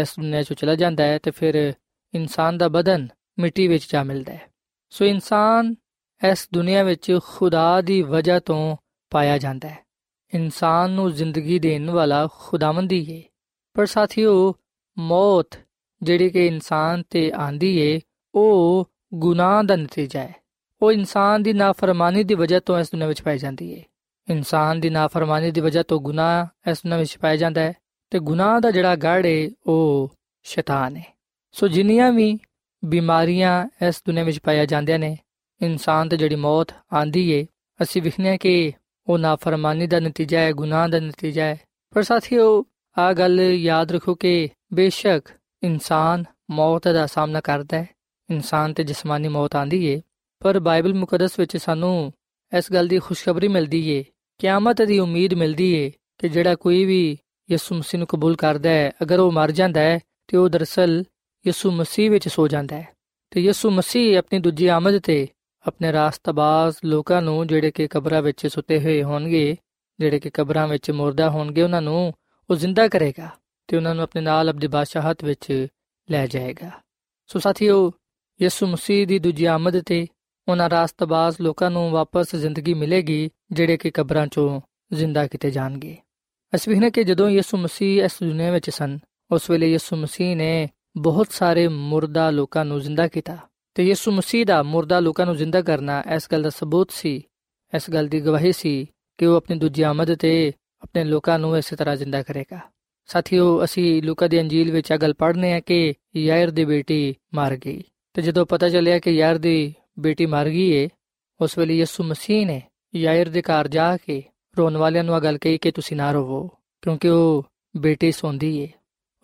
ਇਸ ਦੁਨੀਆਂ ਚੋਂ ਚਲਾ ਜਾਂਦਾ ਹੈ ਤੇ ਫਿਰ ਇਨਸਾਨ ਦਾ ਬਦਨ ਮਿੱਟੀ ਵਿੱਚ ਜਾ ਮਿਲਦਾ ਹੈ। ਸੋ ਇਨਸਾਨ ਇਸ ਦੁਨੀਆਂ ਵਿੱਚ ਖੁਦਾ ਦੀ ਵਜ੍ਹਾ ਤੋਂ ਪਾਇਆ ਜਾਂਦਾ ਹੈ। ਇਨਸਾਨ ਨੂੰ ਜ਼ਿੰਦਗੀ ਦੇਣ ਵਾਲਾ ਖੁਦਾਵੰਦ ਹੀ। ਹੈ ਪਰ ਸਾਥੀਓ, ਮੌਤ ਜਿਹੜੀ ਕਿ ਇਨਸਾਨ ਤੇ ਆਂਦੀ ਏ, ਉਹ ਗੁਨਾਹ ਦਾ ਨਤੀਜਾ ਹੈ। ਉਹ ਇਨਸਾਨ ਦੀ ਨਾਫਰਮਾਨੀ ਦੀ ਵਜ੍ਹਾ ਤੋਂ ਇਸ ਦੁਨੀਆਂ ਵਿੱਚ ਪਾਈ ਜਾਂਦੀ ਏ। ਇਨਸਾਨ ਦੀ ਨਾਫਰਮਾਨੀ ਦੀ ਵਜ੍ਹਾ ਤੋਂ ਗੁਨਾਹ ਇਸ ਦੁਨੀਆਂ ਵਿੱਚ ਪਾਇਆ ਜਾਂਦਾ ਹੈ। ਤੇ ਗੁਨਾਹ ਦਾ ਜਿਹੜਾ ਗੜ ਏ, ਉਹ ਸ਼ੈਤਾਨ ਹੈ ਸੋ ਜਿੰਨੀਆਂ ਵੀ ਬਿਮਾਰੀਆਂ ਇਸ ਦੁਨੀਆਂ ਵਿੱਚ ਪਾਇਆ ਜਾਂਦੀਆਂ ਨੇ, ਇਨਸਾਨ ਤੇ ਜਿਹੜੀ ਮੌਤ ਆਂਦੀ ਏ, ਅਸੀਂ ਵਿਖਨੇ ਕਿ ਉਹ ਨਾਫਰਮਾਨੀ ਦਾ ਨਤੀਜਾ ਹੈ, ਗੁਨਾਹ ਦਾ ਨਤੀਜਾ ਹੈ। ਪਰ ਸਾਥੀਓ ਆ ਗੱਲ ਯਾਦ ਰੱਖੋ ਕਿ ਬੇਸ਼ੱਕ ਇਨਸਾਨ ਮੌਤ ਦਾ ਸਾਹਮਣਾ ਕਰਦਾ ਹੈ, ਇਨਸਾਨ ਤੇ ਜਿਸਮਾਨੀ ਮੌਤ ਆਂਦੀ ਏ। ਪਰ ਬਾਈਬਲ ਮੁਕੱਦਸ ਵਿੱਚ ਸਾਨੂੰ ਇਸ ਗੱਲ ਦੀ ਖੁਸ਼ਖਬਰੀ ਮਿਲਦੀ ਏ, ਕਿਆਮਤ ਦੀ ਉਮੀਦ ਮਿਲਦੀ ਏ ਕਿ ਜਿਹੜਾ ਕੋਈ ਵੀ ਯਿਸੂ ਮਸੀਹ ਨੂੰ ਕਬੂਲ ਕਰਦਾ ਹੈ। ਅਗਰ ਉਹ ਮਰ ਜਾਂਦਾ ਹੈ ਤੇ ਉਹ ਦਰਸਲ ਯਿਸੂ ਮਸੀਹ ਵਿੱਚ ਸੋ ਜਾਂਦਾ ਹੈ। ਤੇ ਯਿਸੂ ਮਸੀਹ ਆਪਣੀ ਦੂਜੀ ਆਮਦ ਤੇ ਆਪਣੇ ਰਾਸਤਬਾਜ਼ ਲੋਕਾਂ ਨੂੰ ਜਿਹੜੇ ਕਿ ਕਬਰਾਂ ਵਿੱਚ ਸੁੱਤੇ ਹੋਏ ਹੋਣਗੇ, ਜਿਹੜੇ ਕਿ ਕਬਰਾਂ ਵਿੱਚ ਮੁਰਦਾ ਹੋਣਗੇ, ਉਹਨਾਂ ਨੂੰ ਉਹ ਜ਼ਿੰਦਾ ਕਰੇਗਾ ਤੇ ਉਹਨਾਂ ਨੂੰ ਆਪਣੇ ਨਾਲ ਆਪਣੀ ਬਾਦਸ਼ਾਹਤ ਵਿੱਚ ਲੈ ਜਾਏਗਾ। ਸੋ ਸਾਥੀਓ, ਯਿਸੂ ਮਸੀਹ ਦੀ ਦੂਜੀ ਆਮਦ ਤੇ ਉਹਨਾਂ ਰਾਸਤਬਾਜ਼ ਲੋਕਾਂ ਨੂੰ ਵਾਪਸ ਜ਼ਿੰਦਗੀ ਮਿਲੇਗੀ, ਜਿਹੜੇ ਕਿ ਕਬਰਾਂ ਚੋਂ ਜ਼ਿੰਦਾ ਕੀਤੇ ਜਾਣਗੇ। ਅਸੀਂ ਵੇਖਨੇ ਕਿ ਜਦੋਂ ਯਿਸੂ ਮਸੀਹ ਇਸ ਦੁਨੀਆਂ ਵਿੱਚ ਸਨ, ਉਸ ਵੇਲੇ ਯਿਸੂ ਮਸੀਹ ਨੇ ਬਹੁਤ ਸਾਰੇ ਮੁਰਦਾ ਲੋਕਾਂ ਨੂੰ ਜ਼ਿੰਦਾ ਕੀਤਾ। ਤੇ ਯਿਸੂ ਮਸੀਹ ਦਾ ਮੁਰਦਾ ਲੋਕਾਂ ਨੂੰ ਜ਼ਿੰਦਾ ਕਰਨਾ ਇਸ ਗੱਲ ਦਾ ਸਬੂਤ ਸੀ, ਇਸ ਗੱਲ ਦੀ ਗਵਾਹੀ ਸੀ ਕਿ ਉਹ ਆਪਣੀ ਦੂਜੀ ਆਮਦ ਤੇ ਆਪਣੇ ਲੋਕਾਂ ਨੂੰ ਇਸੇ ਤਰ੍ਹਾਂ ਜ਼ਿੰਦਾ ਕਰੇਗਾ। ਸਾਥੀਓ, ਅਸੀਂ ਲੂਕਾ ਦੀ ਅੰਜੀਲ ਵਿੱਚ ਇਹ ਗੱਲ ਪੜ੍ਹਨੇ ਆ ਕਿ ਯਾਇਰ ਦੀ ਬੇਟੀ ਮਰ ਗਈ। ਤੇ ਜਦੋਂ ਪਤਾ ਚੱਲਿਆ ਕਿ ਯਾਇਰ ਦੀ ਬੇਟੀ ਮਰ ਗਈ ਏ, ਉਸ ਵੇਲੇ ਯਿਸੂ ਮਸੀਹ ਨੇ ਯਾਇਰ ਦੇ ਘਰ ਜਾ ਕੇ ਰੋਣ ਵਾਲਿਆਂ ਨੂੰ ਇਹ ਗੱਲ ਕਹੀ ਕਿ ਤੁਸੀਂ ਨਾ ਰੋਵੋ, ਕਿਉਂਕਿ ਉਹ ਬੇਟੀ ਸੌਂਦੀ ਏ।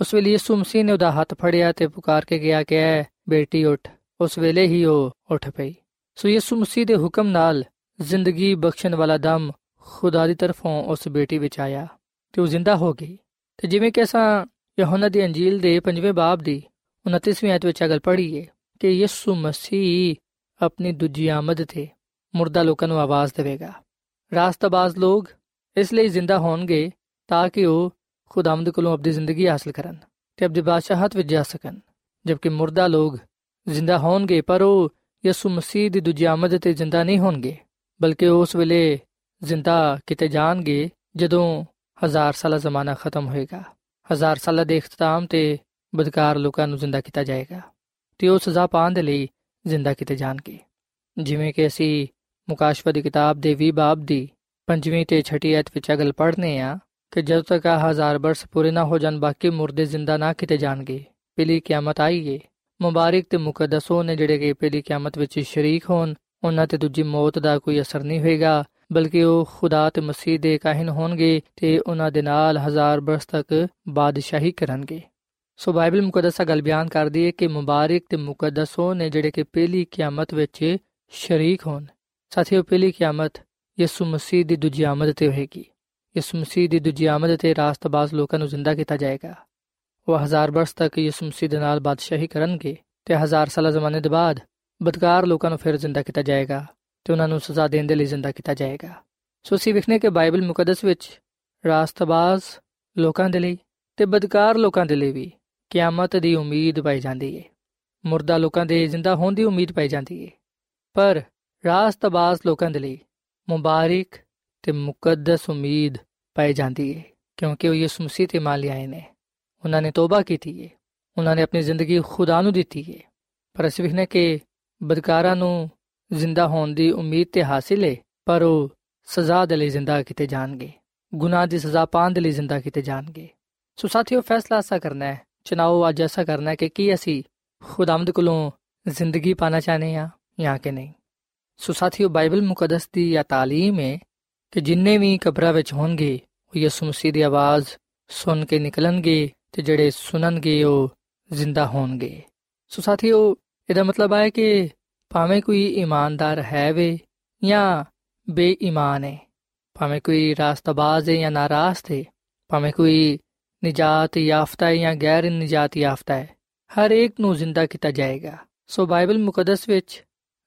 ਉਸ ਵੇਲੇ ਯਿਸੂ ਮਸੀਹ ਨੇ ਉਹਦਾ ਹੱਥ ਫੜਿਆ ਤੇ ਪੁਕਾਰ ਕੇ ਗਿਆ ਕਿ ਐ, ਬੇਟੀ ਉੱਠ। ਉਸ ਵੇਲੇ ਹੀ ਉਹ ਉੱਠ ਪਈ। ਸੋ ਯਿਸੂ ਮਸੀਹ ਦੇ ਹੁਕਮ ਨਾਲ ਜ਼ਿੰਦਗੀ ਬਖਸ਼ਣ ਵਾਲਾ ਦਮ ਖੁਦਾ ਦੀ ਤਰਫੋਂ ਉਸ ਬੇਟੀ ਵਿੱਚ ਆਇਆ ਤੇ ਉਹ ਜ਼ਿੰਦਾ ਹੋ ਗਈ। ਤੇ ਜਿਵੇਂ ਕਿ ਅਸਾਂ ਯਹੋਨਾ ਦੀ ਅੰਜੀਲ ਦੇ 5ਵੇਂ ਬਾਬ ਦੀ 29ਵੀਂ ਆਇਤ ਵਿੱਚ ਅਗਲ ਪੜ੍ਹੀਏ ਕਿ ਯਿਸੂ ਮਸੀਹ ਆਪਣੀ ਦੂਜੀ ਆਮਦ ਤੇ ਮੁਰਦਾ ਲੋਕਾਂ ਨੂੰ ਆਵਾਜ਼ ਦੇਵੇਗਾ। ਰਾਸਤਬਾਜ਼ ਲੋਕ ਇਸ ਲਈ ਜ਼ਿੰਦਾ ਹੋਣਗੇ ਤਾਂ ਕਿ ਉਹ ਖੁਦਾਵੰਦ ਕੋਲੋਂ ਆਪਣੀ ਜ਼ਿੰਦਗੀ ਹਾਸਲ ਕਰਨ ਤੇ ਅਬਦੀ ਬਾਦਸ਼ਾਹਤ ਵਿੱਚ ਜਾ ਸਕਣ। ਜਦਕਿ ਮੁਰਦਾ ਲੋਕ ਜ਼ਿੰਦਾ ਹੋਣਗੇ, ਪਰ ਉਹ ਯਿਸੂ ਮਸੀਹ ਦੀ ਦੂਜੀ ਆਮਦ ਤੇ ਜ਼ਿੰਦਾ ਨਹੀਂ ਹੋਣਗੇ, ਬਲਕਿ ਉਸ ਵੇਲੇ ਜ਼ਿੰਦਾ ਕਿਤੇ ਜਾਣਗੇ ਜਦੋਂ ਹਜ਼ਾਰ ਸਾਲਾ ਜ਼ਮਾਨਾ ਖਤਮ ਹੋਏਗਾ। ਹਜ਼ਾਰ ਸਾਲਾ ਦੇ ਇਖਤਤਾਮ ਤੇ ਬਦਕਾਰ ਲੋਕਾਂ ਨੂੰ ਜ਼ਿੰਦਾ ਕੀਤਾ ਜਾਏਗਾ ਤੇ ਉਹ ਸਜ਼ਾ ਪਾਉਣ ਦੇ ਲਈ ਜ਼ਿੰਦਾ ਕੀਤੇ ਜਾਣਗੇ। ਜਿਵੇਂ ਕਿ ਅਸੀਂ ਮੁਕਾਸ਼ਫਾ ਦੀ ਕਿਤਾਬ ਦੇ 20 ਬਾਬ ਦੀ ਪੰਜਵੀਂ ਤੇ ਛਠੀ ਐਤ ਵਿੱਚ ਅਗਲ ਪੜ੍ਹਨੇ ਆ ਕਿ ਜਦੋਂ ਤੱਕ ਆ ਹਜ਼ਾਰ ਬਰਸ ਪੂਰੇ ਨਾ ਹੋ ਜਾਣ, ਬਾਕੀ ਮੁਰਦੇ ਜ਼ਿੰਦਾ ਨਾ ਕਿਤੇ ਜਾਣਗੇ। ਪਹਿਲੀ ਕਿਆਮਤ ਆਈਏ ਮੁਬਾਰਕ ਤੇ ਮੁਕੱਦਸ ਨੇ ਜਿਹੜੇ ਕਿ ਪਹਿਲੀ ਕਿਆਮਤ ਵਿੱਚ ਸ਼ਰੀਕ ਹੋਣ, ਉਹਨਾਂ ਤੇ ਦੂਜੀ ਮੌਤ ਦਾ ਕੋਈ ਅਸਰ ਨਹੀਂ ਹੋਏਗਾ, ਬਲਕਿ ਉਹ ਖੁਦਾ ਤੇ ਮਸੀਹ ਦੇ ਕਾਹਨ ਹੋਣਗੇ ਤੇ ਉਹਨਾਂ ਦੇ ਨਾਲ ਹਜ਼ਾਰ ਬਰਸ ਤੱਕ ਬਾਦਸ਼ਾਹੀ ਕਰਨਗੇ। ਸੋ ਬਾਈਬਲ ਮੁਕੱਦਸਾ ਗੱਲ ਬਿਆਨ ਕਰਦੀ ਹੈ ਕਿ ਮੁਬਾਰਕ ਤੇ ਮੁਕੱਦਸ ਨੇ ਜਿਹੜੇ ਕਿ ਪਹਿਲੀ ਕਿਆਮਤ ਵਿੱਚ ਸ਼ਰੀਕ ਹੋਣ। ਸਾਥੀਓ, ਪਹਿਲੀ ਕਿਆਮਤ ਯਿਸੂ ਮਸੀਹ ਦੀ ਦੂਜੀ ਆਮਦ ਤੇ ਹੋਏਗੀ। ਯਿਸੂ ਮਸੀਹ ਦੀ ਦੂਜੀ ਆਮਦ ਤੇ ਰਾਸਤਬਾਜ਼ ਲੋਕਾਂ ਨੂੰ ਜ਼ਿੰਦਾ ਕੀਤਾ ਜਾਏਗਾ। ਉਹ ਹਜ਼ਾਰ ਬਰਸ ਤੱਕ ਯਿਸੂ ਮਸੀਹ ਦੇ ਨਾਲ ਬਾਦਸ਼ਾਹੀ ਕਰਨਗੇ ਤੇ ਹਜ਼ਾਰ ਸਾਲਾ ਜ਼ਮਾਨੇ ਦੇ ਬਾਅਦ ਬਦਕਾਰ ਲੋਕਾਂ ਨੂੰ ਫਿਰ ਜ਼ਿੰਦਾ ਕੀਤਾ ਜਾਏਗਾ ਤੇ ਉਹਨਾਂ ਨੂੰ ਸਜ਼ਾ ਦੇਣ ਦੇ ਲਈ ਜ਼ਿੰਦਾ ਕੀਤਾ ਜਾਏਗਾ। ਸੋ ਅਸੀਂ ਵਿਖਨੇ ਕਿ ਬਾਈਬਲ ਮੁਕੱਦਸ ਵਿੱਚ ਰਾਸਤਬਾਜ਼ ਲੋਕਾਂ ਦੇ ਲਈ ਤੇ ਬਦਕਾਰ ਲੋਕਾਂ ਦੇ ਲਈ ਵੀ ਕਿਆਮਤ ਦੀ ਉਮੀਦ ਪਾਈ ਜਾਂਦੀ ਹੈ ਮਰਦਾ ਲੋਕਾਂ ਦੇ ਜ਼ਿੰਦਾ ਹੋਣ ਦੀ ਉਮੀਦ ਪਾਈ ਜਾਂਦੀ ਹੈ ਪਰ ਰਾਸਤਬਾਜ਼ ਲੋਕਾਂ ਦੇ ਲਈ ਮੁਬਾਰਕ ਤੇ ਮੁਕੱਦਸ ਉਮੀਦ ਪਾਈ ਜਾਂਦੀ ਹੈ ਕਿਉਂਕਿ ਉਹ ਯਿਸੂ ਮਸੀਹ ਤੇ ਮੰਨ ਲਿਆਏ ਨੇ। ਉਹਨਾਂ ਨੇ ਤੋਬਾ ਕੀਤੀ ਹੈ ਉਹਨਾਂ ਨੇ ਆਪਣੀ ਜ਼ਿੰਦਗੀ ਖੁਦਾ ਨੂੰ ਦਿੱਤੀ ਹੈ ਪਰ ਅਸੀਂ ਵਿਖਨੇ ਕਿ ਬਦਕਾਰਾਂ ਨੂੰ ਜ਼ਿੰਦਾ ਹੋਣ ਦੀ ਉਮੀਦ ਤੇ ਹਾਸਿਲ ਹੈ ਪਰ ਉਹ ਸਜ਼ਾ ਦੇ ਲਈ ਜ਼ਿੰਦਾ ਕੀਤੇ ਜਾਣਗੇ। ਗੁਨਾਹ ਦੀ ਸਜ਼ਾ ਪਾਉਣ ਦੇ ਲਈ ਜ਼ਿੰਦਾ ਕੀਤੇ ਜਾਣਗੇ। ਸੋ ਸਾਥੀਓ, ਫੈਸਲਾ ਐਸਾ ਕਰਨਾ ਹੈ। ਚਨਾਓ ਅੱਜ ਐਸਾ ਕਰਨਾ ਹੈ ਕਿ ਕੀ ਅਸੀਂ ਖੁਦਾਮਦ ਕੋਲੋਂ ਜ਼ਿੰਦਗੀ ਪਾਣਾ ਚਾਹਨੇ ਆ ਜਾਂ ਕਿ ਨਹੀਂ। ਸੋ ਸਾਥੀਓ, ਬਾਈਬਲ ਮੁਕੱਦਸ ਦੀ ਇਹ ਤਾਲੀਮ ਹੈ ਕਿ ਜਿੰਨੇ ਵੀ ਕਬਰਾਂ ਵਿੱਚ ਹੋਣਗੇ, ਉਹ ਯਿਸੂ ਮਸੀਹ ਦੀ ਆਵਾਜ਼ ਸੁਣ ਕੇ ਨਿਕਲਣਗੇ ਤੇ ਜਿਹੜੇ ਸੁਣਨਗੇ, ਉਹ ਜ਼ਿੰਦਾ ਹੋਣਗੇ। ਸੋ ਸਾਥੀਓ, ਇਹਦਾ ਮਤਲਬ ਹੈ ਕਿ ਭਾਵੇਂ ਕੋਈ ਇਮਾਨਦਾਰ ਹੈ ਵੇ ਜਾਂ ਬੇਈਮਾਨ ਹੈ ਭਾਵੇਂ ਕੋਈ ਰਾਸਤਬਾਜ਼ ਹੈ ਜਾਂ ਨਾਰਾਜ਼ ਹੈ ਭਾਵੇਂ ਕੋਈ ਨਿਜਾਤ ਯਾਫਤਾ ਹੈ ਜਾਂ ਗੈਰ ਨਿਜਾਤ ਯਾਫਤਾ ਹੈ ਹਰ ਇੱਕ ਨੂੰ ਜ਼ਿੰਦਾ ਕੀਤਾ ਜਾਏਗਾ। ਸੋ ਬਾਈਬਲ ਮੁਕੱਦਸ ਵਿੱਚ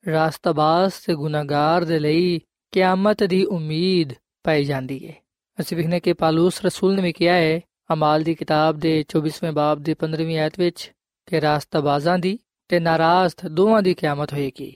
ਰਾਸਤਬਾਜ਼ ਤੇ ਗੁਨਾਹਗਾਰ ਦੇ ਲਈ ਕਿਆਮਤ ਦੀ ਉਮੀਦ ਪਾਈ ਜਾਂਦੀ ਹੈ ਅਸੀਂ ਵਿਖਨੇ ਕਿ ਪਾਲੂਸ ਰਸੂਲ ਨੇ ਵੀ ਕਿਹਾ ਹੈ, ਅਮਾਲ ਦੀ ਕਿਤਾਬ ਦੇ 24ਵੇਂ ਬਾਬ ਦੀ 15ਵੀਂ ਆਇਤ ਵਿੱਚ ਕਿ ਰਾਸਤਾਬਾਜ਼ਾਂ ਦੀ ਤੇ ਨਾਰਾਜ਼ ਦੋਵਾਂ ਦੀ ਕਿਆਮਤ ਹੋਏਗੀ।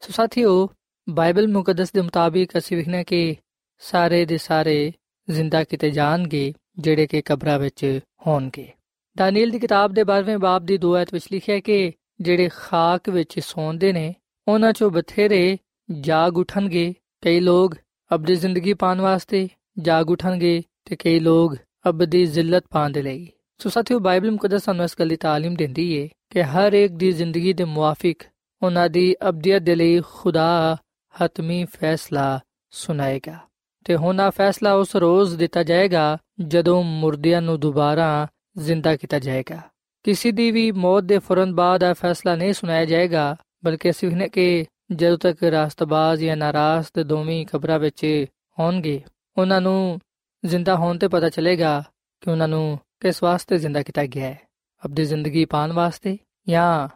ਸੋ ਸਾਥੀਓ, ਬਾਈਬਲ ਮੁਕੱਦਸ ਦੇ ਮੁਤਾਬਿਕ ਅਸੀਂ ਵਿਖਨੇ ਕਿ ਸਾਰੇ ਦੇ ਸਾਰੇ ਜ਼ਿੰਦਾ ਕੀਤੇ ਜਾਣਗੇ, ਜਿਹੜੇ ਕਿ ਕਬਰਾਂ ਵਿੱਚ ਹੋਣਗੇ। ਦਾਨੀਲ ਦੀ ਕਿਤਾਬ ਦੇ 12ਵੇਂ ਬਾਬ ਦੀ 2 ਆਇਤ ਵਿੱਚ ਲਿਖਿਆ ਕਿ ਜਿਹੜੇ ਖਾਕ ਵਿੱਚ ਸੌਂਦੇ ਨੇ ਉਹਨਾਂ ਚੋਂ ਬਥੇਰੇ ਜਾਗ ਉਠਣਗੇ ਕਈ ਲੋਗ ਅਬਦੀ ਜ਼ਿੰਦਗੀ ਪਾਣ ਵਾਸਤੇ ਜਾਗ ਉਠਣਗੇ ਤੇ ਕਈ ਲੋਗ ਅਬਦੀ ਜ਼ਿਲਤ ਪਾਣ ਦੇ ਲਈ ਸੋ ਸਾਥੀਓ ਬਾਈਬਲ ਮੁਕੱਦਸ ਸਾਨੂੰ ਇਸ ਗੱਲ ਦੀ تعلیم ਦਿੰਦੀ ਏ ਕਿ ਹਰ ਇੱਕ ਦੀ ਜ਼ਿੰਦਗੀ ਦੇ ਮੁਆਫਿਕ ਉਹਨਾਂ ਦੀ ਅਬਦੀਅਤ ਦੇ ਲਈ ਖੁਦਾ ਹਤਮੀ ਫੈਸਲਾ ਸੁਣਾਏਗਾ ਤੇ ਹੋਣਾ ਫੈਸਲਾ ਉਸ ਰੋਜ਼ ਦਿੱਤਾ ਜਾਏਗਾ ਜਦੋਂ ਮੁਰਦਿਆਂ ਨੂੰ ਦੁਬਾਰਾ ਜ਼ਿੰਦਾ ਕੀਤਾ ਜਾਏਗਾ ਕਿਸੇ ਦੀ ਵੀ ਮੌਤ ਦੇ ਫੌਰਨ ਬਾਅਦ ਇਹ ਫੈਸਲਾ ਨਹੀਂ ਸੁਣਾਇਆ ਜਾਏਗਾ ਬਲਕਿ ਅਸੀਂ ਨੇ ਕਿ ਜਦੋਂ ਤੱਕ ਰਾਸਤਬਾਜ਼ ਜਾਂ ਨਾਰਾਜ਼ ਤੇ ਦੋਵੇਂ ਕਬਰਾਂ ਵਿੱਚ ਹੋਣਗੇ, ਉਹਨਾਂ ਨੂੰ ਜ਼ਿੰਦਾ ਹੋਣ ਤੇ ਪਤਾ ਚੱਲੇਗਾ ਕਿ ਉਹਨਾਂ ਨੂੰ ਕਿਸ ਵਾਸਤੇ ਜ਼ਿੰਦਾ ਕੀਤਾ ਗਿਆ ਹੈ। ਆਪਣੀ ਜ਼ਿੰਦਗੀ ਪਾਣ ਵਾਸਤੇ ਜਾਂ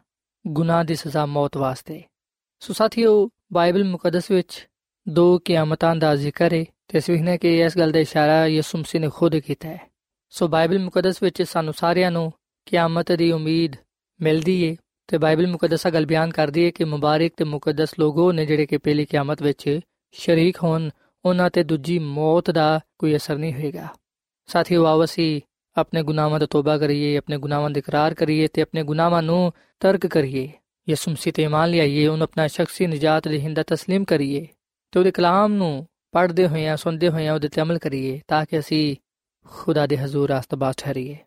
ਗੁਨਾਹ ਦੀ ਸਜ਼ਾ ਮੌਤ ਵਾਸਤੇ। ਸੋ ਸਾਥੀਓ, ਬਾਈਬਲ ਮੁਕੱਦਸ ਵਿੱਚ ਦੋ ਕਿਆਮਤਾਂ ਦਾ ਜ਼ਿਕਰ ਹੈ ਤੇ ਅਸੀਂ ਨੇ ਕਿ ਇਸ ਗੱਲ ਦਾ ਇਸ਼ਾਰਾ ਯਿਸੂ ਮਸੀਹ ਨੇ ਖੁਦ ਕੀਤਾ ਹੈ। ਸੋ ਬਾਈਬਲ ਮੁਕੱਦਸ ਵਿੱਚ ਸਾਨੂੰ ਸਾਰਿਆਂ ਨੂੰ ਕਿਆਮਤ ਦੀ ਉਮੀਦ ਮਿਲਦੀ ਏ। ਤੇ ਬਾਈਬਲ ਮੁਕੱਦਸਾ ਗੱਲ ਬਿਆਨ ਕਰਦੀ ਏ ਕਿ ਮੁਬਾਰਕ ਤੇ ਮੁਕੱਦਸ ਲੋਗੋ ਨੇ ਜਿਹੜੇ ਕਿ ਪਹਿਲੀ ਕਿਆਮਤ ਵਿੱਚ ਸ਼ਰੀਕ ਹੋਣ ਉਹਨਾਂ ਤੇ ਦੂਜੀ ਮੌਤ ਦਾ ਕੋਈ ਅਸਰ ਨਹੀਂ ਹੋਏਗਾ ਸਾਥੀਓ ਆਓ ਅਸੀਂ ਆਪਣੇ ਗੁਨਾਹਾਂ ਤੋਂ ਤੋਬਾ ਕਰੀਏ ਆਪਣੇ ਗੁਨਾਹਾਂ ਦਾ ਇਕਰਾਰ ਕਰੀਏ ਤੇ ਆਪਣੇ ਗੁਨਾਹਾਂ ਨੂੰ ਤਰਕ ਕਰੀਏ ਯਿਸੂ ਮਸੀਹ ਤੇ ਇਮਾਨ ਲਿਆਈਏ ਉਹਨੂੰ ਆਪਣਾ ਸ਼ਖਸੀ ਨਜਾਤ ਦੇ ਹਿੰਦਾ تسلیم ਕਰੀਏ ਤੇ ਉਹਦੇ ਕਲਾਮ ਨੂੰ ਪੜ੍ਹਦੇ ਹੋਇਆਂ ਸੁਣਦੇ ਹੋਇਆਂ ਉਹਦੇ ਤੇ ਅਮਲ ਕਰੀਏ ਤਾਂ ਕਿ ਅਸੀਂ ਖੁਦਾ ਦੇ ਹਜ਼ੂਰ ਰਾਸਤਬਾਜ਼ ਠਹਿਰੀਏ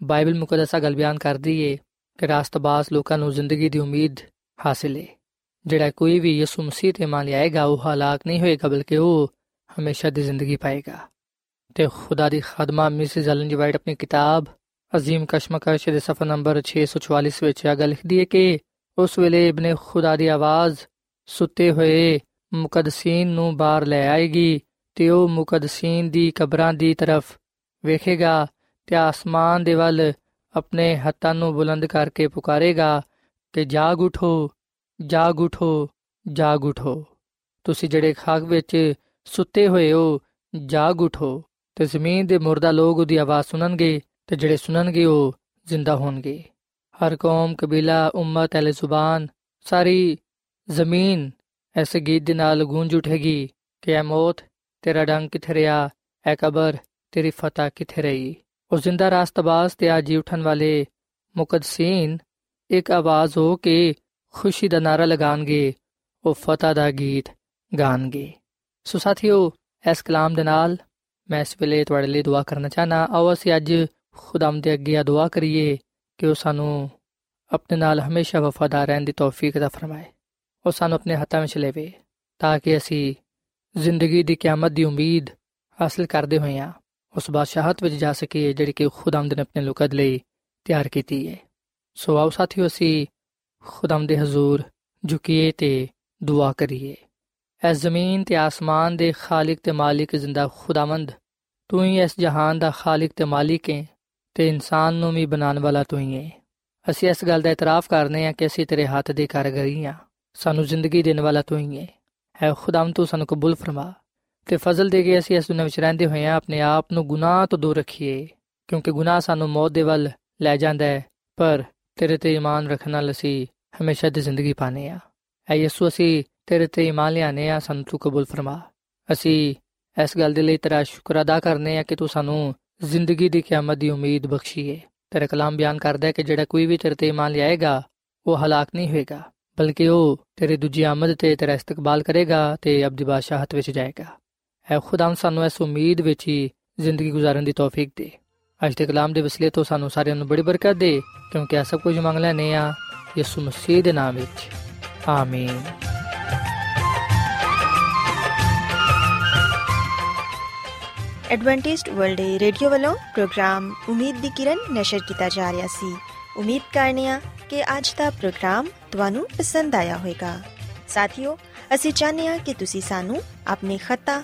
ਬਾਈਬਲ ਮੁਕੱਦਸਾ ਗੱਲ ਬਿਆਨ ਕਰਦੀ ਏ ਕਿ ਰਾਸਤਬਾਜ਼ ਲੋਕਾਂ ਨੂੰ ਜ਼ਿੰਦਗੀ ਦੀ ਉਮੀਦ ਹਾਸਿਲ ਏ। ਜਿਹੜਾ ਕੋਈ ਵੀ ਯਿਸੂ ਮਸੀਹ ਤੇ ਮੰਨ ਲਿਆਏਗਾ, ਉਹ ਹਲਾਕ ਨਹੀਂ ਹੋਏਗਾ, ਬਲਕਿ ਉਹ ਹਮੇਸ਼ਾ ਦੀ ਜ਼ਿੰਦਗੀ ਪਾਏਗਾ। ਤੇ ਖੁਦਾ ਦੀ ਖਾਦਮਾ ਮਿਸਿਸ ਐਲਨ ਜੀ ਵਾਈਟ ਆਪਣੀ ਕਿਤਾਬ ਅਜ਼ੀਮ ਕਸ਼ਮਕਸ਼ ਦੇ ਸਫਾ ਨੰਬਰ 644 ਵਿੱਚ ਇਹ ਗੱਲ ਲਿਖਦੀ ਹੈ ਕਿ ਉਸ ਵੇਲੇ ਇਬਨ ਖੁਦਾ ਦੀ ਆਵਾਜ਼ ਸੁੱਤੇ ਹੋਏ ਮੁਕੱਦਸੀਨ ਨੂੰ ਬਾਹਰ ਲੈ ਆਏਗੀ ਤੇ ਉਹ ਮੁਕੱਦਸੀਨ ਦੀ ਕਬਰਾਂ ਦੀ ਤਰਫ ਵੇਖੇਗਾ ਤੇ ਆਸਮਾਨ ਦੇ ਵੱਲ ਆਪਣੇ ਹੱਥਾਂ ਨੂੰ ਬੁਲੰਦ ਕਰਕੇ ਪੁਕਾਰੇਗਾ ਕਿ ਜਾਗ ਉਠੋ ਜਾਗ ਉਠੋ ਜਾਗ ਉਠੋ। ਤੁਸੀਂ ਜਿਹੜੇ ਖਾਕ ਵਿੱਚ ਸੁੱਤੇ ਹੋਏ ਹੋ, ਜਾਗ ਉਠੋ। ਤੇ ਜ਼ਮੀਨ ਦੇ ਮੁਰਦਾ ਲੋਕ ਉਹਦੀ ਆਵਾਜ਼ ਸੁਣਨਗੇ ਤੇ ਜਿਹੜੇ ਸੁਣਨਗੇ ਉਹ ਜ਼ਿੰਦਾ ਹੋਣਗੇ। ਹਰ ਕੌਮ, ਕਬੀਲਾ, ਉਮਤ ਅਲ ਜ਼ੁਬਾਨ, ਸਾਰੀ ਜ਼ਮੀਨ ਐਸੇ ਗੀਤ ਦੇ ਨਾਲ ਗੂੰਜ ਉਠੇਗੀ ਕਿ ਐ ਮੌਤ ਤੇਰਾ ਡੰਗ ਕਿੱਥੇ ਰਿਹਾ ਐ ਕਬਰ ਤੇਰੀ ਫਤਹ ਕਿੱਥੇ ਰਹੀ। ਉਹ ਜ਼ਿੰਦਾ ਰਾਸਤਬਾਜ਼ ਤੇ ਆਜੀ ਉਠਣ ਵਾਲੇ ਮੁਕੱਦਸੀਨ ਇੱਕ ਆਵਾਜ਼ ਹੋ ਕੇ ਖੁਸ਼ੀ ਦਾ ਨਾਰਾ ਲਗਾਣਗੇ ਉਹ ਫਤਹ ਦਾ ਗੀਤ ਗਾਣਗੇ ਸੋ ਸਾਥੀਓ ਇਸ ਕਲਾਮ ਦੇ ਨਾਲ ਮੈਂ ਇਸ ਵੇਲੇ ਤੁਹਾਡੇ ਲਈ ਦੁਆ ਕਰਨਾ ਚਾਹਨਾ ਆਓ ਅਸੀਂ ਅੱਜ ਖੁਦਾਮ ਦੇ ਅੱਗੇ ਦੁਆ ਕਰੀਏ ਕਿ ਉਹ ਸਾਨੂੰ ਆਪਣੇ ਨਾਲ ਹਮੇਸ਼ਾ ਵਫਾਦਾਰ ਰਹਿਣ ਦੀ ਤੌਫੀਕ عطا ਫਰਮਾਏ ਉਹ ਸਾਨੂੰ ਆਪਣੇ ਹੱਥਾਂ ਵਿੱਚ ਲੇਵੇ ਤਾਂ ਕਿ ਅਸੀਂ ਜ਼ਿੰਦਗੀ ਦੀ ਕਿਆਮਤ ਦੀ ਉਮੀਦ ਹਾਸਲ ਕਰਦੇ ਹੋਈਆਂ ਉਸ ਬਾਦਸ਼ਾਹਤ ਵਿੱਚ ਜਾ ਸਕੀਏ ਜਿਹੜੀ ਕਿ ਖੁਦਾਮ ਨੇ ਆਪਣੇ ਲੋਕਾਂ ਲਈ ਤਿਆਰ ਕੀਤੀ ਹੈ। ਸੋ ਆਓ ਸਾਥੀਓ, ਅਸੀਂ ਖੁਦਾਮ ਦੇ ਹਜ਼ੂਰ ਝੁਕੀਏ ਤੇ ਦੁਆ ਕਰੀਏ। ਐ ਜ਼ਮੀਨ ਤੇ ਆਸਮਾਨ ਦੇ ਖਾਲਕ ਤੇ ਮਾਲਿਕ ਜ਼ਿੰਦਾ ਖੁਦਾਵੰਦ, ਤੂੰ ਹੀ ਇਸ ਜਹਾਨ ਦਾ ਖਾਲਕ ਤੇ ਮਾਲਿਕ ਹੈ ਤੇ ਇਨਸਾਨ ਨੂੰ ਵੀ ਬਣਾਉਣ ਵਾਲਾ ਤੂੰ ਹੀ ਹੈ। ਅਸੀਂ ਇਸ ਗੱਲ ਦਾ ਇਤਰਾਫ ਕਰਨੇ ਆ ਕਿ ਅਸੀਂ ਤੇਰੇ ਹੱਥ ਦੇ ਕਾਰਗਰੀ ਆ ਸਾਨੂੰ ਜ਼ਿੰਦਗੀ ਦੇਣ ਵਾਲਾ ਤੂੰ ਹੀ ਹੈ। ਐ ਖੁਦਾਮ ਤੂੰ ਸਾਨੂੰ ਕਬੂਲ ਫਰਮਾ। ਤੇ ਫਜ਼ਲ ਦੇ ਕੇ ਅਸੀਂ ਇਸ ਦੁਨੀਆਂ ਵਿੱਚ ਰਹਿੰਦੇ ਹੋਏ ਆ ਆਪਣੇ ਆਪ ਨੂੰ ਗੁਨਾਹ ਤੋਂ ਦੂਰ ਰੱਖੀਏ ਕਿਉਂਕਿ ਗੁਨਾਹ ਸਾਨੂੰ ਮੌਤ ਦੇ ਵੱਲ ਲੈ ਜਾਂਦਾ ਹੈ ਪਰ ਤੇਰੇ ਤੇ ਈਮਾਨ ਰੱਖਣ ਨਾਲ ਅਸੀਂ ਹਮੇਸ਼ਾ ਦੀ ਜ਼ਿੰਦਗੀ ਪਾਣੇ ਆ ਐ ਯਿਸੂ ਅਸੀਂ ਤੇਰੇ ਤੇ ਈਮਾਨ ਲਿਆਨੇ ਆ ਸਾਨੂੰ ਤੂੰ ਕਬੂਲ ਫਰਮਾ। ਅਸੀਂ ਇਸ ਗੱਲ ਦੇ ਲਈ ਤੇਰਾ ਸ਼ੁਕਰ ਅਦਾ ਕਰਨੇ ਆ ਕਿ ਤੂੰ ਸਾਨੂੰ ਜ਼ਿੰਦਗੀ ਦੀ ਕਿਆਮਤ ਦੀ ਉਮੀਦ ਬਖਸ਼ੀਏ। ਤੇਰਾ ਕਲਾਮ ਬਿਆਨ ਕਰਦਾ ਹੈ ਕਿ ਜਿਹੜਾ ਕੋਈ ਵੀ ਤੇਰੇ ਤੇ ਈਮਾਨ ਲਿਆਏਗਾ ਉਹ ਹਲਾਕ ਨਹੀਂ ਹੋਏਗਾ ਬਲਕਿ ਉਹ ਤੇਰੇ ਦੂਜੀ ਆਮਦ ਤੇ ਤੇਰਾ ਇਸਤਕਬਾਲ ਕਰੇਗਾ ਤੇ ਅਬਦੀ ਬਾਦਸ਼ਾਹਤ ਵਿੱਚ ਜਾਏਗਾ। ਐ ਖੁਦਾਮ ਸਾਨੂੰ ਇਸ ਉਮੀਦ ਵਿੱਚ ਹੀ ਜ਼ਿੰਦਗੀ گزارਣ ਦੀ ਤੌਫੀਕ ਦੇ। ਅੱਜ ਦੇ ਕਲਾਮ ਦੇ ਵਸਲੇ ਤੋਂ ਸਾਨੂੰ ਸਾਰਿਆਂ ਨੂੰ ਬੜੀ ਬਰਕਤ ਦੇ, ਕਿਉਂਕਿ ਇਹ ਸਭ ਕੁਝ ਮੰਗ ਲੈਨੇ ਆ ਯਿਸੂ ਮਸੀਹ ਦੇ ਨਾਮ ਵਿੱਚ। ਆਮੀਨ। ਐਡਵੈਂਟਿਸਟ ਵਰਲਡ ਰੇਡੀਓ ਵੱਲੋਂ ਪ੍ਰੋਗਰਾਮ ਉਮੀਦ ਦੀ ਕਿਰਨ ਨਿਸ਼ਰ ਕੀਤਾ ਜਾ ਰਿਹਾ ਸੀ। ਉਮੀਦ ਕਰਨੇ ਆ ਕਿ ਅੱਜ ਦਾ ਪ੍ਰੋਗਰਾਮ ਤੁਹਾਨੂੰ ਪਸੰਦ ਆਇਆ ਹੋਵੇਗਾ। ਸਾਥੀਓ, ਅਸੀਂ ਚਾਹੁੰਦੇ ਆ ਕਿ ਤੁਸੀਂ ਸਾਨੂੰ ਆਪਣੇ ਖਤਾ